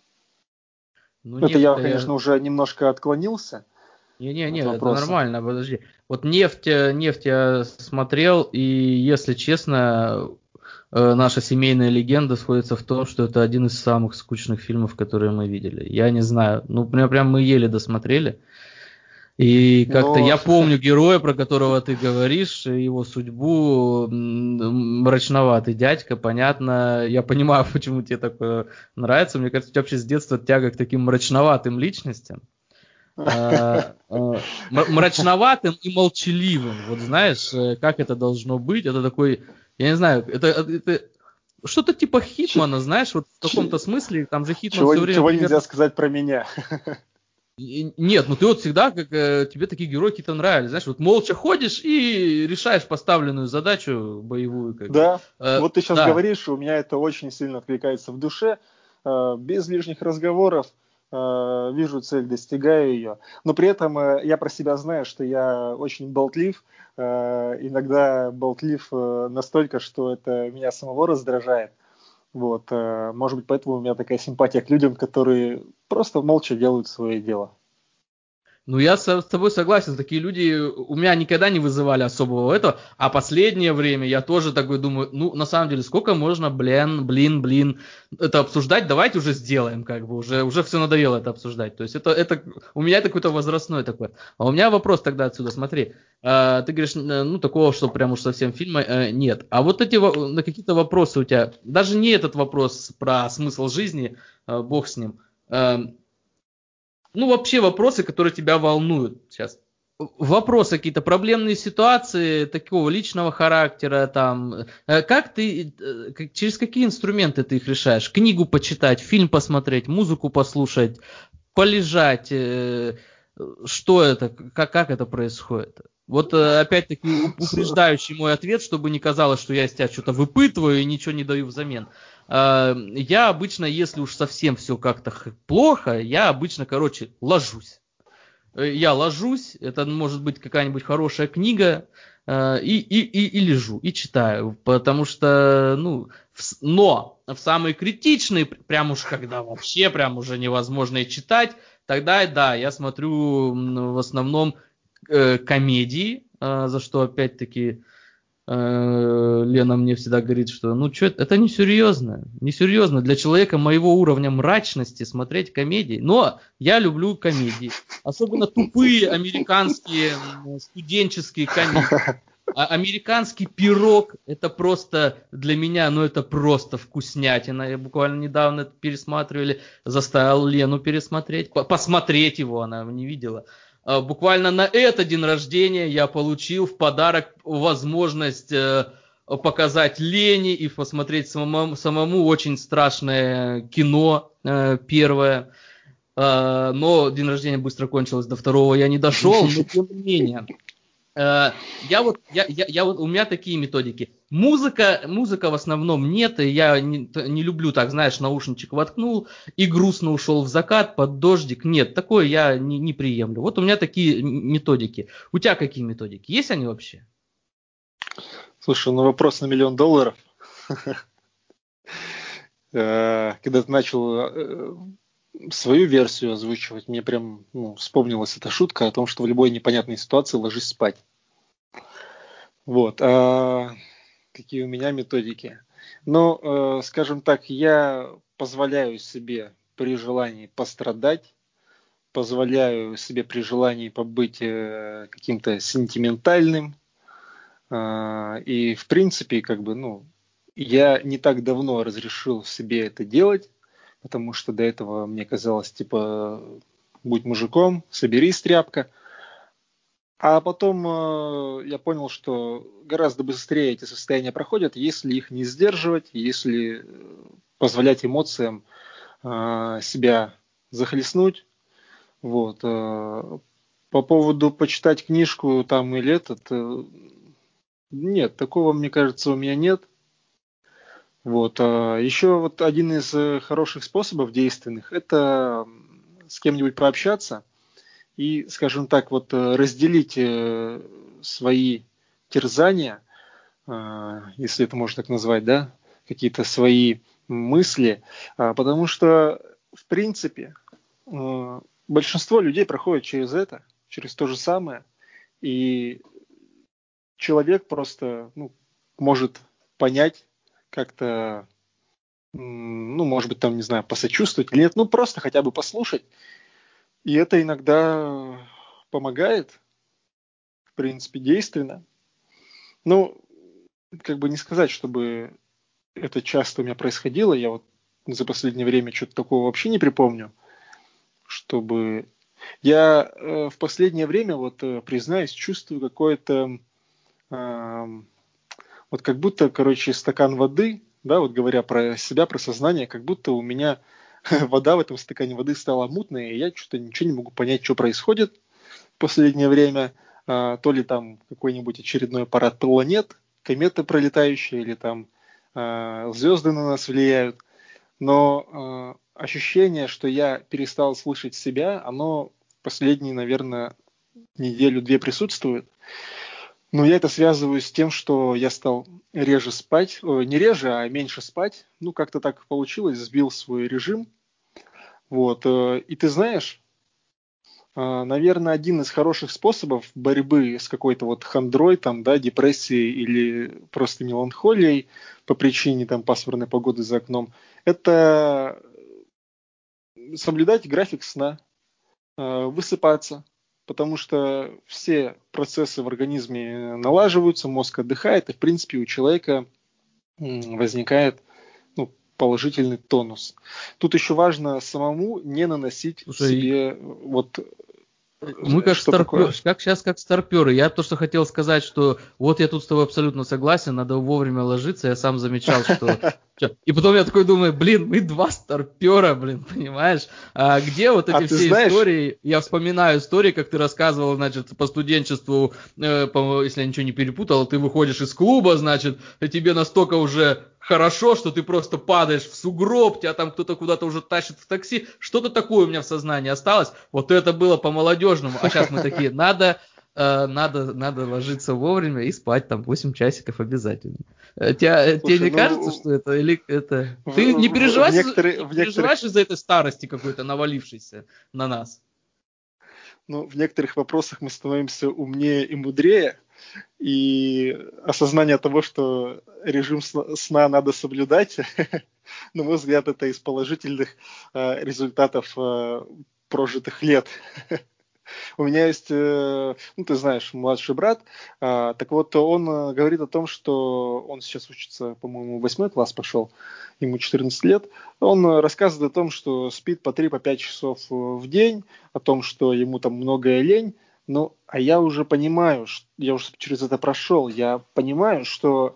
Ну, это я, конечно, я... уже немножко отклонился. Не-не-не, это нормально, подожди. Вот нефть, э, нефть я смотрел, и, если честно, э, наша семейная легенда сходится в том, что это один из самых скучных фильмов, которые мы видели. Я не знаю, ну прям, прям мы еле досмотрели. И как-то Но... я помню героя, про которого ты говоришь, его судьбу, мрачноватый дядька, понятно. Я понимаю, почему тебе такое нравится. Мне кажется, у тебя вообще с детства тяга к таким мрачноватым личностям. А, а, мрачноватым и молчаливым. Вот знаешь, э, как это должно быть? Это такой, я не знаю, это, это что-то типа Хитмана, знаешь, вот в каком-то смысле, там же Хитман чего, все время... Чего нельзя сказать про меня. Нет, ну ты вот всегда, как э, тебе такие герои какие-то нравились, знаешь, вот молча ходишь и решаешь поставленную задачу боевую. Как да, э, вот ты сейчас да. говоришь, у меня это очень сильно откликается в душе, э, без лишних разговоров, э, вижу цель, достигаю ее, но при этом э, я про себя знаю, что я очень болтлив, э, иногда болтлив э, настолько, что это меня самого раздражает. Вот, э, может быть, поэтому у меня такая симпатия к людям, которые просто молча делают свое дело. Ну, я с, тобой согласен, такие люди у меня никогда не вызывали особого этого, а последнее время я тоже такой думаю, ну, на самом деле, сколько можно, блин, блин, блин, это обсуждать, давайте уже сделаем, как бы, уже, уже все надоело это обсуждать, то есть это, это у меня это какой-то возрастной такой. А у меня вопрос тогда отсюда, смотри, э, ты говоришь, ну, такого, что прям уж совсем фильма э, нет, а вот эти, на какие-то вопросы у тебя, даже не этот вопрос про смысл жизни, э, бог с ним, э, ну, вообще вопросы, которые тебя волнуют сейчас. Вопросы какие-то, проблемные ситуации такого личного характера, там, э, как ты, э, через какие инструменты ты их решаешь? Книгу почитать, фильм посмотреть, музыку послушать, полежать, э, что это, как, как это происходит? Вот опять-таки упреждающий мой ответ, чтобы не казалось, что я из тебя что-то выпытываю и ничего не даю взамен. А, я обычно, если уж совсем все как-то плохо, я обычно, короче, ложусь. Э, я ложусь, это может быть какая-нибудь хорошая книга, э, и, и, и, и лежу, и читаю, потому что, ну, в, но в самые критичные, прям уж когда вообще прям уже невозможно и читать, тогда, да, я смотрю в основном э, комедии, э, за что опять-таки Э, Лена мне всегда говорит, что ну что, это не серьезно, не серьезно для человека моего уровня мрачности смотреть комедии. Но я люблю комедии, особенно тупые американские студенческие комедии. А американский пирог это просто для меня, ну это просто вкуснятина. Я буквально недавно пересматривали, заставил Лену пересмотреть, посмотреть его, она не видела. А, буквально на этот день рождения я получил в подарок возможность э, показать Лене и посмотреть самому, самому очень страшное кино э, первое. Но день рождения быстро кончилось, до второго я не дошел, но тем не менее. Э, я вот, я, я, я вот, у меня такие методики. Музыка, музыка в основном нет, и я не, не люблю так, знаешь, наушничек воткнул и грустно ушел в закат под дождик. Нет, такое я не, не приемлю. Вот у меня такие методики. У тебя какие методики? Есть они вообще? Слушай, ну вопрос на миллион долларов. Э, когда ты начал э, свою версию озвучивать, мне прям ну, вспомнилась эта шутка о том, что в любой непонятной ситуации ложись спать. Вот. А какие у меня методики? Ну, э, скажем так, я позволяю себе при желании пострадать, позволяю себе при желании побыть э, каким-то сентиментальным. Э, и, в принципе, как бы, ну, я не так давно разрешил себе это делать, потому что до этого мне казалось, типа, будь мужиком, соберись, тряпка. А потом э, я понял, что гораздо быстрее эти состояния проходят, если их не сдерживать, если позволять эмоциям э, себя захлестнуть. Вот. Э, по поводу почитать книжку там или этот, э, нет, такого, мне кажется, у меня нет. Вот. А еще вот один из э, хороших способов действенных – это с кем-нибудь пообщаться и, скажем так, вот э, разделить э, свои терзания, если это можно так назвать, да, какие-то свои мысли, а, потому что, в принципе, большинство людей проходит через это, через то же самое, и человек просто ну, может понять как-то, ну, может быть, там, не знаю, посочувствовать или нет, ну, просто хотя бы послушать. И это иногда помогает, в принципе, действенно. Ну, как бы не сказать, чтобы это часто у меня происходило. Я вот за последнее время что-то такого вообще не припомню, чтобы... Я э, в последнее время, вот э, признаюсь, чувствую какое-то... Э, вот как будто, короче, стакан воды, да, вот говоря про себя, про сознание, как будто у меня вода в этом стакане воды стала мутной, и я что-то ничего не могу понять, что происходит в последнее время. А, то ли там какой-нибудь очередной парад планет, кометы пролетающие, или там а, звезды на нас влияют. Но а, ощущение, что я перестал слышать себя, оно последние, наверное, неделю-две присутствует. Но я это связываю с тем, что я стал реже спать, не реже, а меньше спать. Ну, как-то так получилось, сбил свой режим. Вот. Э, и ты знаешь, э, наверное, один из хороших способов борьбы с какой-то вот хандрой, там, да, депрессией или просто меланхолией по причине там пасмурной погоды за окном, это соблюдать график сна, э, высыпаться, потому что все процессы в организме налаживаются, мозг отдыхает, и, в принципе, у человека возникает положительный тонус. Тут еще важно самому не наносить Слушай, себе вот мы как, старпер, как сейчас как старперы. Я то, что хотел сказать, что вот я тут с тобой абсолютно согласен, надо вовремя ложиться. Я сам замечал, что... И потом я такой думаю, блин, мы два старпера, блин, понимаешь? А где вот а эти а все знаешь... истории? Я вспоминаю истории, как ты рассказывал, значит, по студенчеству, э, по, если я ничего не перепутал, ты выходишь из клуба, значит, и тебе настолько уже хорошо, что ты просто падаешь в сугроб, тебя там кто-то куда-то уже тащит в такси. Что-то такое у меня в сознании осталось. Вот это было по-молодежному. А сейчас мы такие, надо, э, надо, надо ложиться вовремя и спать там 8 часиков обязательно. Э, тебя, э, Слушай, тебе не ну, кажется, что это или это? В, ты не переживаешь, некоторые, не переживаешь из-за этой старости какой-то навалившейся на нас? Ну, в некоторых вопросах мы становимся умнее и мудрее, и осознание того, что режим сна надо соблюдать, на мой взгляд, это из положительных э, результатов э, прожитых лет. У меня есть, э, ну ты знаешь, младший брат, так вот он говорит о том, что он сейчас учится, по-моему, восьмой класс пошел, ему 14 лет. Он рассказывает о том, что спит по 3-5 по часов в день, о том, что ему там многое лень, ну, а я уже понимаю, я уже через это прошел, я понимаю, что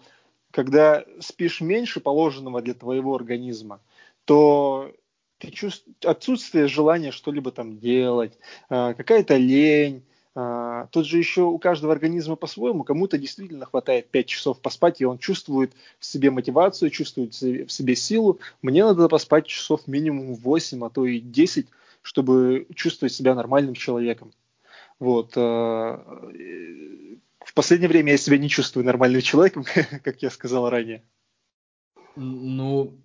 когда спишь меньше положенного для твоего организма, то ты чувствуешь отсутствие желания что-либо там делать, а, какая-то лень. А, тут же еще у каждого организма по-своему. Кому-то действительно хватает 5 часов поспать, и он чувствует в себе мотивацию, чувствует в себе силу. Мне надо поспать часов минимум 8, а то и 10, чтобы чувствовать себя нормальным человеком. Вот. Э, в последнее время я себя не чувствую нормальным человеком, как я сказал ранее. Ну,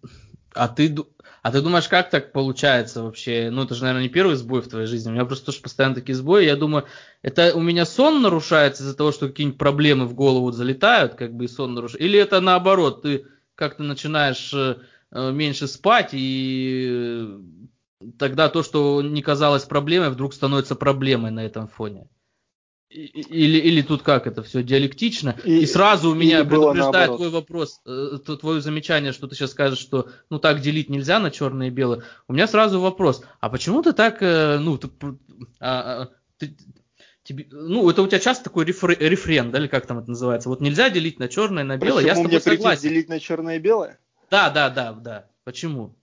а ты, а ты думаешь, как так получается вообще? Ну, это же, наверное, не первый сбой в твоей жизни. У меня просто тоже постоянно такие сбои. Я думаю, это у меня сон нарушается из-за того, что какие-нибудь проблемы в голову залетают, как бы и сон нарушается. Или это наоборот, ты как-то начинаешь э, меньше спать и тогда то, что не казалось проблемой, вдруг становится проблемой на этом фоне. Или, или тут как это все диалектично? И, и сразу у меня предупреждает твой вопрос, э, твое замечание, что ты сейчас скажешь, что ну так делить нельзя на черное и белое. У меня сразу вопрос, а почему ты так, э, ну, ты, а, а, ты, тебе, ну, это у тебя часто такой рефре, рефрен, да, или как там это называется? Вот нельзя делить на черное и на белое. Почему я с тобой мне согласен. делить на черное и белое? Да, да, да, да. Почему?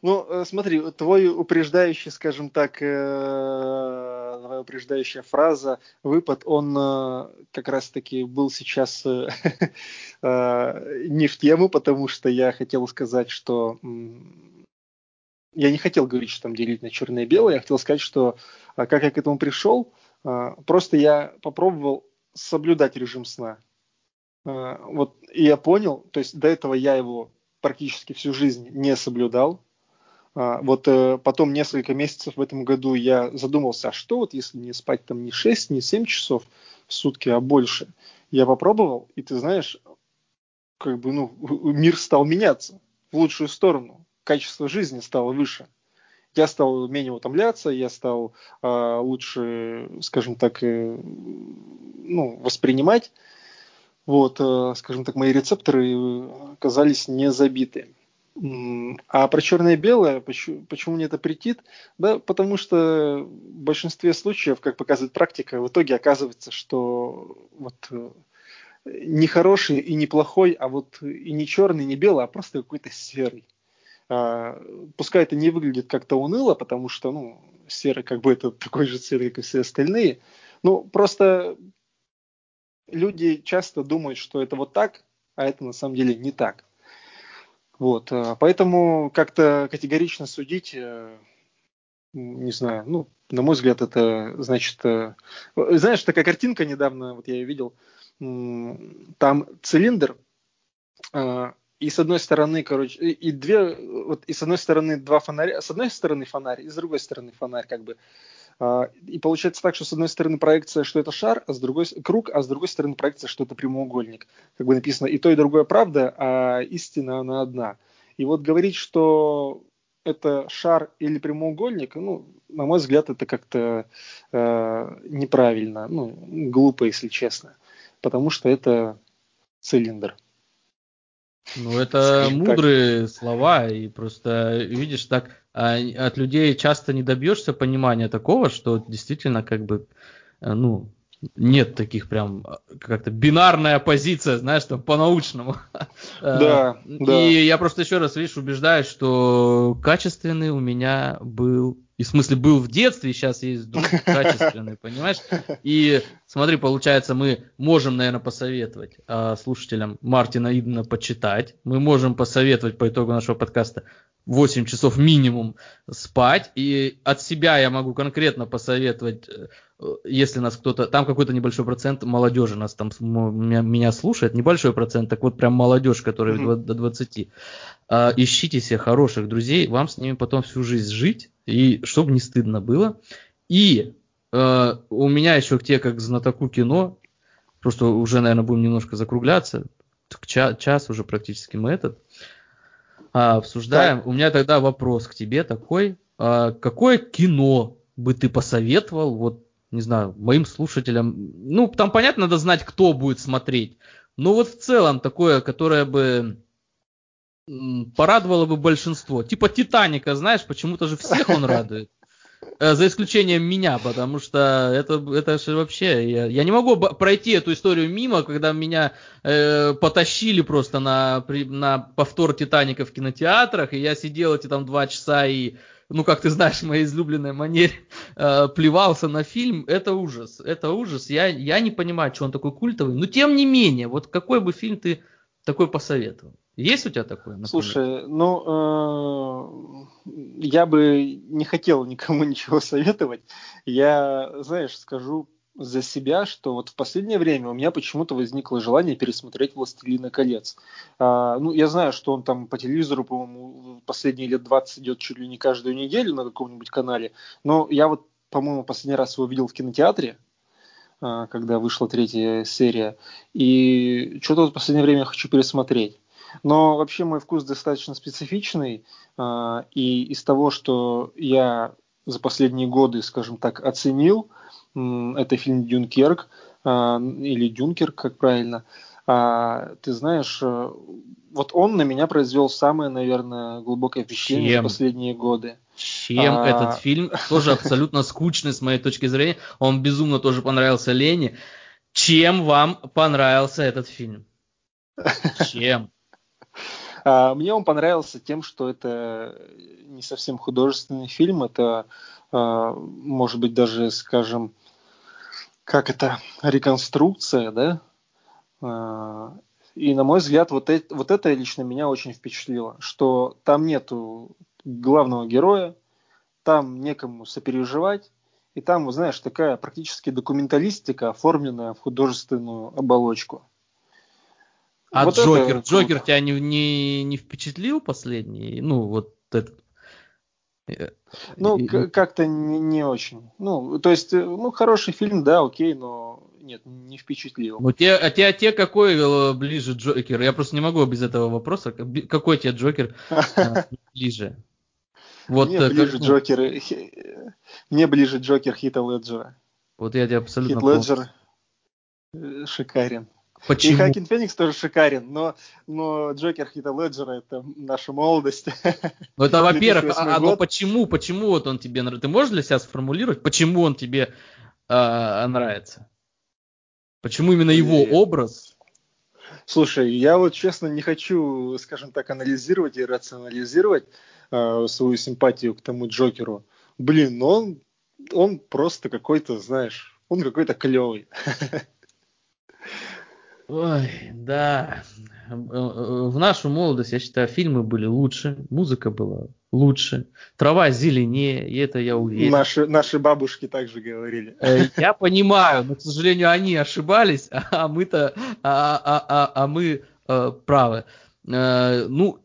Ну, э, смотри, твой упреждающий, скажем так, э, твоя упреждающая фраза, выпад, он э, как раз-таки был сейчас не в тему, потому что я хотел сказать, что я не хотел говорить, что там делить на черное и белое, я хотел сказать, что как я к этому пришел, просто я попробовал соблюдать режим сна. Вот, и я понял, то есть до этого я его практически всю жизнь не соблюдал, вот э, потом несколько месяцев в этом году я задумался, а что вот если не спать там не 6, не 7 часов в сутки, а больше. Я попробовал, и ты знаешь, как бы, ну, мир стал меняться в лучшую сторону. Качество жизни стало выше. Я стал менее утомляться, я стал э, лучше, скажем так, э, ну, воспринимать. Вот, э, скажем так, мои рецепторы оказались не забиты. А про черное и белое, почему, почему мне это претит? Да, потому что в большинстве случаев, как показывает практика, в итоге оказывается, что вот э, не хороший и не плохой, а вот и не черный, не белый, а просто какой-то серый. А, пускай это не выглядит как-то уныло, потому что, ну, серый как бы это такой же цвет, как и все остальные. Ну, просто люди часто думают, что это вот так, а это на самом деле не так. Вот, а, поэтому как-то категорично судить, э, не знаю, ну, на мой взгляд, это значит, э, знаешь, такая картинка недавно, вот я ее видел, там цилиндр, и с одной стороны, короче, и две, вот, и с одной стороны два фонаря, с одной стороны фонарь, и с другой стороны фонарь, как бы. А, и получается так, что с одной стороны проекция, что это шар, а с другой круг, а с другой стороны проекция, что это прямоугольник. Как бы написано и то, и другое правда, а истина она одна. И вот говорить, что это шар или прямоугольник, ну, на мой взгляд, это как-то э, неправильно, ну, глупо, если честно, потому что это цилиндр. Ну, это Скажем мудрые так. слова, и просто, видишь, так а, от людей часто не добьешься понимания такого, что действительно, как бы, э, ну, нет таких прям а, как-то бинарная позиция, знаешь, там по-научному. Да, да. И я просто еще раз, видишь, убеждаюсь, что качественный у меня был и в смысле был в детстве, сейчас есть качественный, понимаешь? И смотри, получается, мы можем, наверное, посоветовать э, слушателям Мартина Идена почитать. Мы можем посоветовать по итогу нашего подкаста 8 часов минимум спать. И от себя я могу конкретно посоветовать, э, если нас кто-то, там какой-то небольшой процент молодежи нас там меня, меня слушает, небольшой процент, так вот прям молодежь, которая mm-hmm. до 20. Э, ищите себе хороших друзей, вам с ними потом всю жизнь жить и чтобы не стыдно было. И э, у меня еще к тебе, как знатоку кино, просто уже, наверное, будем немножко закругляться, к час, час уже практически мы этот а, обсуждаем. Так. У меня тогда вопрос к тебе такой. А, какое кино бы ты посоветовал, вот, не знаю, моим слушателям? Ну, там, понятно, надо знать, кто будет смотреть. Но вот в целом такое, которое бы порадовало бы большинство. Типа Титаника, знаешь, почему-то же всех он радует. Э, за исключением меня, потому что это, это же вообще... Я, я не могу пройти эту историю мимо, когда меня э, потащили просто на, на повтор Титаника в кинотеатрах, и я сидел эти там два часа и ну, как ты знаешь, в моей излюбленной манере, э, плевался на фильм, это ужас. Это ужас. Я, я не понимаю, что он такой культовый. Но тем не менее, вот какой бы фильм ты такой посоветовал? Есть у тебя такое? Например? Слушай, ну, э, я бы не хотел никому ничего советовать. Я, знаешь, скажу за себя, что вот в последнее время у меня почему-то возникло желание пересмотреть «Властелина колец». А, ну, я знаю, что он там по телевизору, по-моему, последние лет 20 идет чуть ли не каждую неделю на каком-нибудь канале, но я вот, по-моему, последний раз его видел в кинотеатре, а, когда вышла третья серия, и что-то вот в последнее время хочу пересмотреть. Но вообще мой вкус достаточно специфичный, а, и из того, что я за последние годы, скажем так, оценил, это фильм «Дюнкерк», а, или «Дюнкер», как правильно, а, ты знаешь, э, вот он на меня произвел самое, наверное, глубокое впечатление Чем? за последние годы. Чем а... этот фильм? Тоже абсолютно скучный с моей точки зрения. Он безумно тоже понравился Лене. Чем вам понравился этот фильм? Чем? А, мне он понравился тем, что это не совсем художественный фильм, это, может быть, даже, скажем, как это, реконструкция, да? А, и, на мой взгляд, вот это, вот это лично меня очень впечатлило, что там нету главного героя, там некому сопереживать, и там, знаешь, такая практически документалистика, оформленная в художественную оболочку. А вот Джокер. Джокер тебя не, не, не впечатлил последний? Ну, вот этот. Э, ну, и... как-то не, не очень. Ну, то есть, э, ну, хороший фильм, да, окей, но нет, не впечатлил. Ну, те, а те, а те какой э, ближе Джокер? Я просто не могу без этого вопроса. Какой тебе Джокер ближе? Вот, мне ближе как, Джокер, мне ближе Джокер Хита Леджера. Вот я тебе абсолютно Хит Леджер шикарен. Почему? И Хакин Феникс тоже шикарен, но, но Джокер Хита Леджера это наша молодость. Ну это во-первых, а, а но почему, почему вот он тебе нравится? Ты можешь для себя сформулировать, почему он тебе э, нравится? Почему именно его И... образ? Слушай, я вот честно не хочу, скажем так, анализировать и рационализировать э, свою симпатию к тому Джокеру. Блин, но он, он просто какой-то, знаешь, он какой-то клевый. Ой, да. В нашу молодость, я считаю, фильмы были лучше, музыка была лучше, трава зеленее, и это я уверен. Наши, наши бабушки также говорили. Э, я понимаю, но, к сожалению, они ошибались, а мы-то, а, а, а, а мы а, правы. А, ну,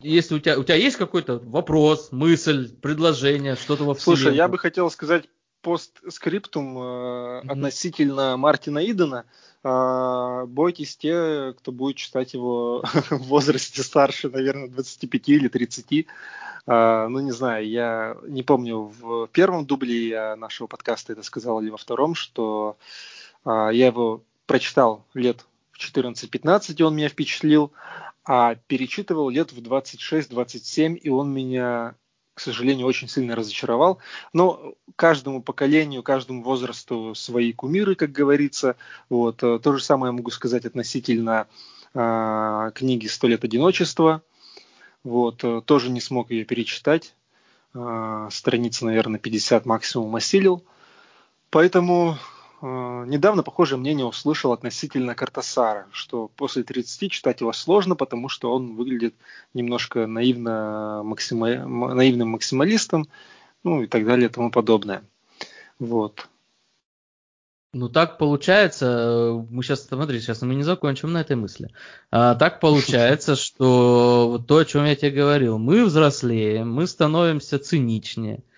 если у тебя, у тебя есть какой-то вопрос, мысль, предложение, что-то во вселенной? Слушай, я бы хотел сказать постскриптум э, mm-hmm. относительно Мартина Идена. Э, бойтесь те, кто будет читать его в возрасте старше, наверное, 25 или 30. Э, ну, не знаю, я не помню, в первом дубле нашего подкаста это сказал или во втором, что э, я его прочитал лет в 14-15, и он меня впечатлил, а перечитывал лет в 26-27, и он меня к сожалению, очень сильно разочаровал. Но каждому поколению, каждому возрасту свои кумиры, как говорится. Вот. Э, то же самое могу сказать относительно э, книги «Сто лет одиночества». Вот. Э, тоже не смог ее перечитать. Э, страницы, наверное, 50 максимум осилил. Поэтому недавно похожее мнение услышал относительно Картасара, что после 30 читать его сложно, потому что он выглядит немножко наивно, максима, наивным максималистом, ну и так далее и тому подобное. Вот. Ну так получается, мы сейчас, смотри, сейчас мы не закончим на этой мысли. А, так получается, что то, о чем я тебе говорил, мы взрослеем, мы становимся циничнее, Э,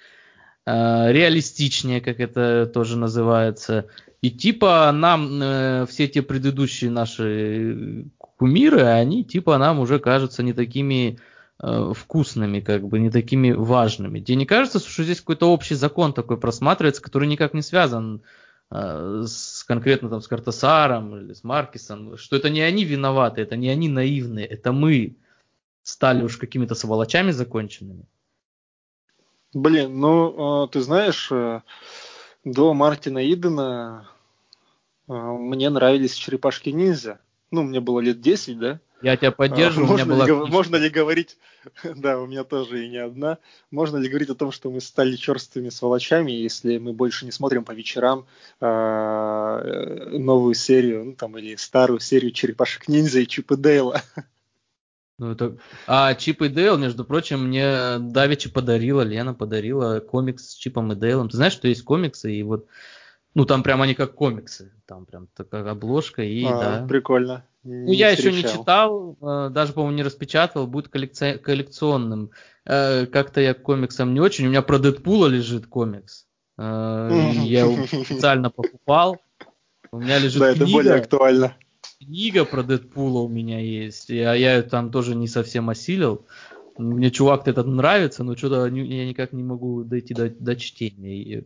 реалистичнее, как это тоже называется. И типа нам э, все те предыдущие наши кумиры, они типа нам уже кажутся не такими э, вкусными, как бы не такими важными. Тебе не кажется, что здесь какой-то общий закон такой просматривается, который никак не связан э, с конкретно там с Картасаром или с Маркисом, что это не они виноваты, это не они наивные, это мы стали уж какими-то сволочами законченными. Блин, ну, а, ты знаешь, э, до Мартина Идена а, мне нравились черепашки-ниндзя. Ну, мне было лет 10, да? Я тебя поддерживаю. Можно, была... ли, можно ли говорить, да, у меня тоже и не одна, можно ли говорить о том, что мы стали черствыми сволочами, если мы больше не смотрим по вечерам э, новую серию, ну там, или старую серию черепашек ниндзя и Чип и Дейла? Ну, это... А Чип и Дейл, между прочим, мне Давичи подарила, Лена подарила комикс с Чипом и Дейлом. Ты знаешь, что есть комиксы, и вот, ну, там прям они как комиксы. Там прям такая обложка, и а, да. Прикольно. Не ну, я встречал. еще не читал, э, даже, по-моему, не распечатывал, будет коллекци... коллекционным. Э, как-то я к комиксам не очень. У меня про Дэдпула лежит комикс. Э, я его специально покупал. У меня лежит Да, это более актуально книга про Дэдпула у меня есть, а я ее там тоже не совсем осилил. Мне чувак этот нравится, но что-то я никак не могу дойти до, до чтения.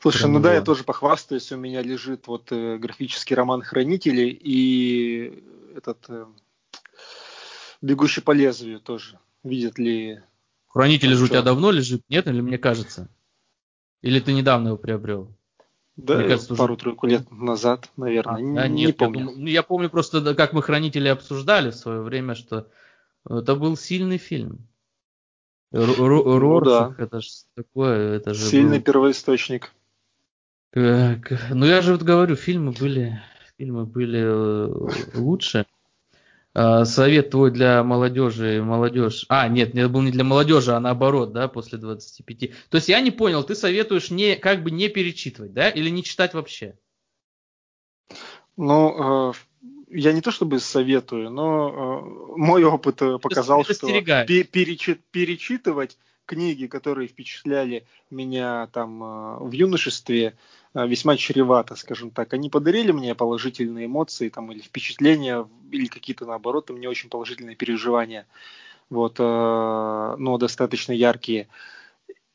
Слушай, ну да, я тоже похвастаюсь, у меня лежит вот э, графический роман «Хранители» и этот э, «Бегущий по лезвию» тоже. Видят ли... «Хранители» же у тебя давно лежит, нет? Или мне кажется? Или ты недавно его приобрел? Да, Мне кажется, пару-тройку лет назад, наверное. А, не, да, нет, не помню. Я, думаю, я помню просто, как мы хранители обсуждали в свое время, что это был сильный фильм. ну, да. это же такое, это же Сильный был... первоисточник. Ну я же вот говорю, фильмы были, фильмы были э, лучше. А, совет твой для молодежи, молодежь. А, нет, это был не для молодежи, а наоборот, да, после 25. То есть я не понял, ты советуешь не, как бы не перечитывать, да, или не читать вообще? Ну, э, я не то чтобы советую, но э, мой опыт э, показал, что перечит, перечитывать книги, которые впечатляли меня там в юношестве, весьма чревато, скажем так. Они подарили мне положительные эмоции там, или впечатления, или какие-то, наоборот, мне очень положительные переживания, вот, э, но достаточно яркие.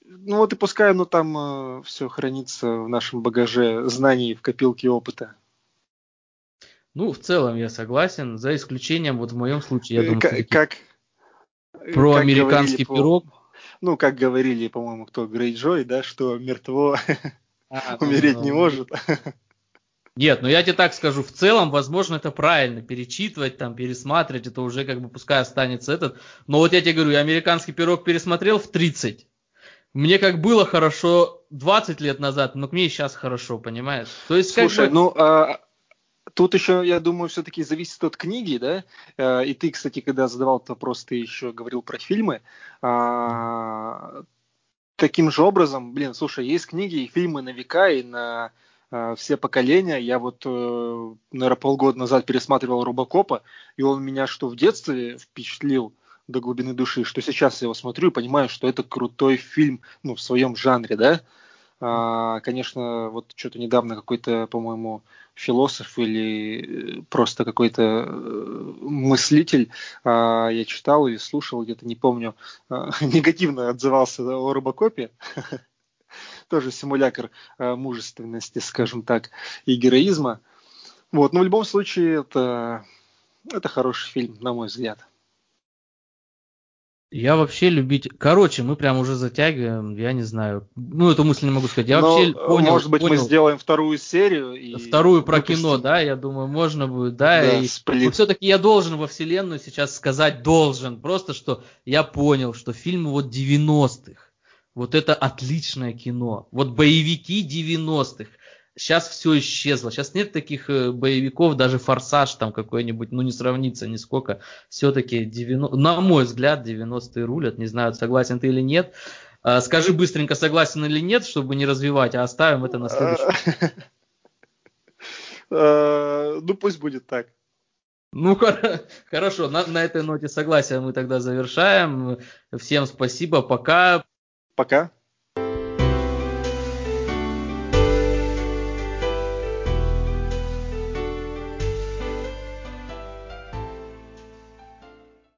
Ну вот и пускай оно там э, все хранится в нашем багаже знаний в копилке опыта. Ну, в целом я согласен, за исключением, вот в моем случае, я думаю, как, как про как американский пирог. По, ну, как говорили, по-моему, кто Грейджой, да, что мертво А, умереть не может. Нет, ну я тебе так скажу, в целом, возможно, это правильно, перечитывать, там, пересматривать, это уже как бы пускай останется этот. Но вот я тебе говорю, я американский пирог пересмотрел в 30. Мне как было хорошо 20 лет назад, но мне сейчас хорошо, понимаешь? То есть, Слушай, как бы... ну, а, тут еще, я думаю, все-таки зависит от книги, да? А, и ты, кстати, когда задавал этот вопрос, ты еще говорил про фильмы. Таким же образом, блин, слушай, есть книги и фильмы на века и на Э, все поколения. Я вот, э, наверное, полгода назад пересматривал Робокопа, и он меня что в детстве впечатлил до глубины души, что сейчас я его смотрю и понимаю, что это крутой фильм, ну, в своем жанре, да. А, конечно, вот что-то недавно какой-то, по-моему, философ или э, просто какой-то мыслитель, а, я читал или слушал, где-то не помню, а, негативно отзывался о Робокопе. тоже симулятор э, мужественности, скажем так, и героизма. Вот, но в любом случае это, это хороший фильм, на мой взгляд. Я вообще любить... Короче, мы прям уже затягиваем, я не знаю. Ну, эту мысль не могу сказать. Я Но, вообще понял... Может быть, понял... мы сделаем вторую серию. И вторую про выпустим. кино, да, я думаю, можно будет, да. да и... Но все-таки я должен во вселенную сейчас сказать, должен. Просто, что я понял, что фильмы вот 90-х, вот это отличное кино. Вот боевики 90-х. Сейчас все исчезло. Сейчас нет таких э, боевиков, даже форсаж там какой-нибудь, ну не сравнится нисколько. Все-таки 90, на мой взгляд, 90-е рулят. Не знаю, согласен ты или нет. А, скажи быстренько, согласен или нет, чтобы не развивать, а оставим это на следующий. А, ну пусть будет так. Ну, хорошо, на, на этой ноте согласия мы тогда завершаем. Всем спасибо, пока. Пока.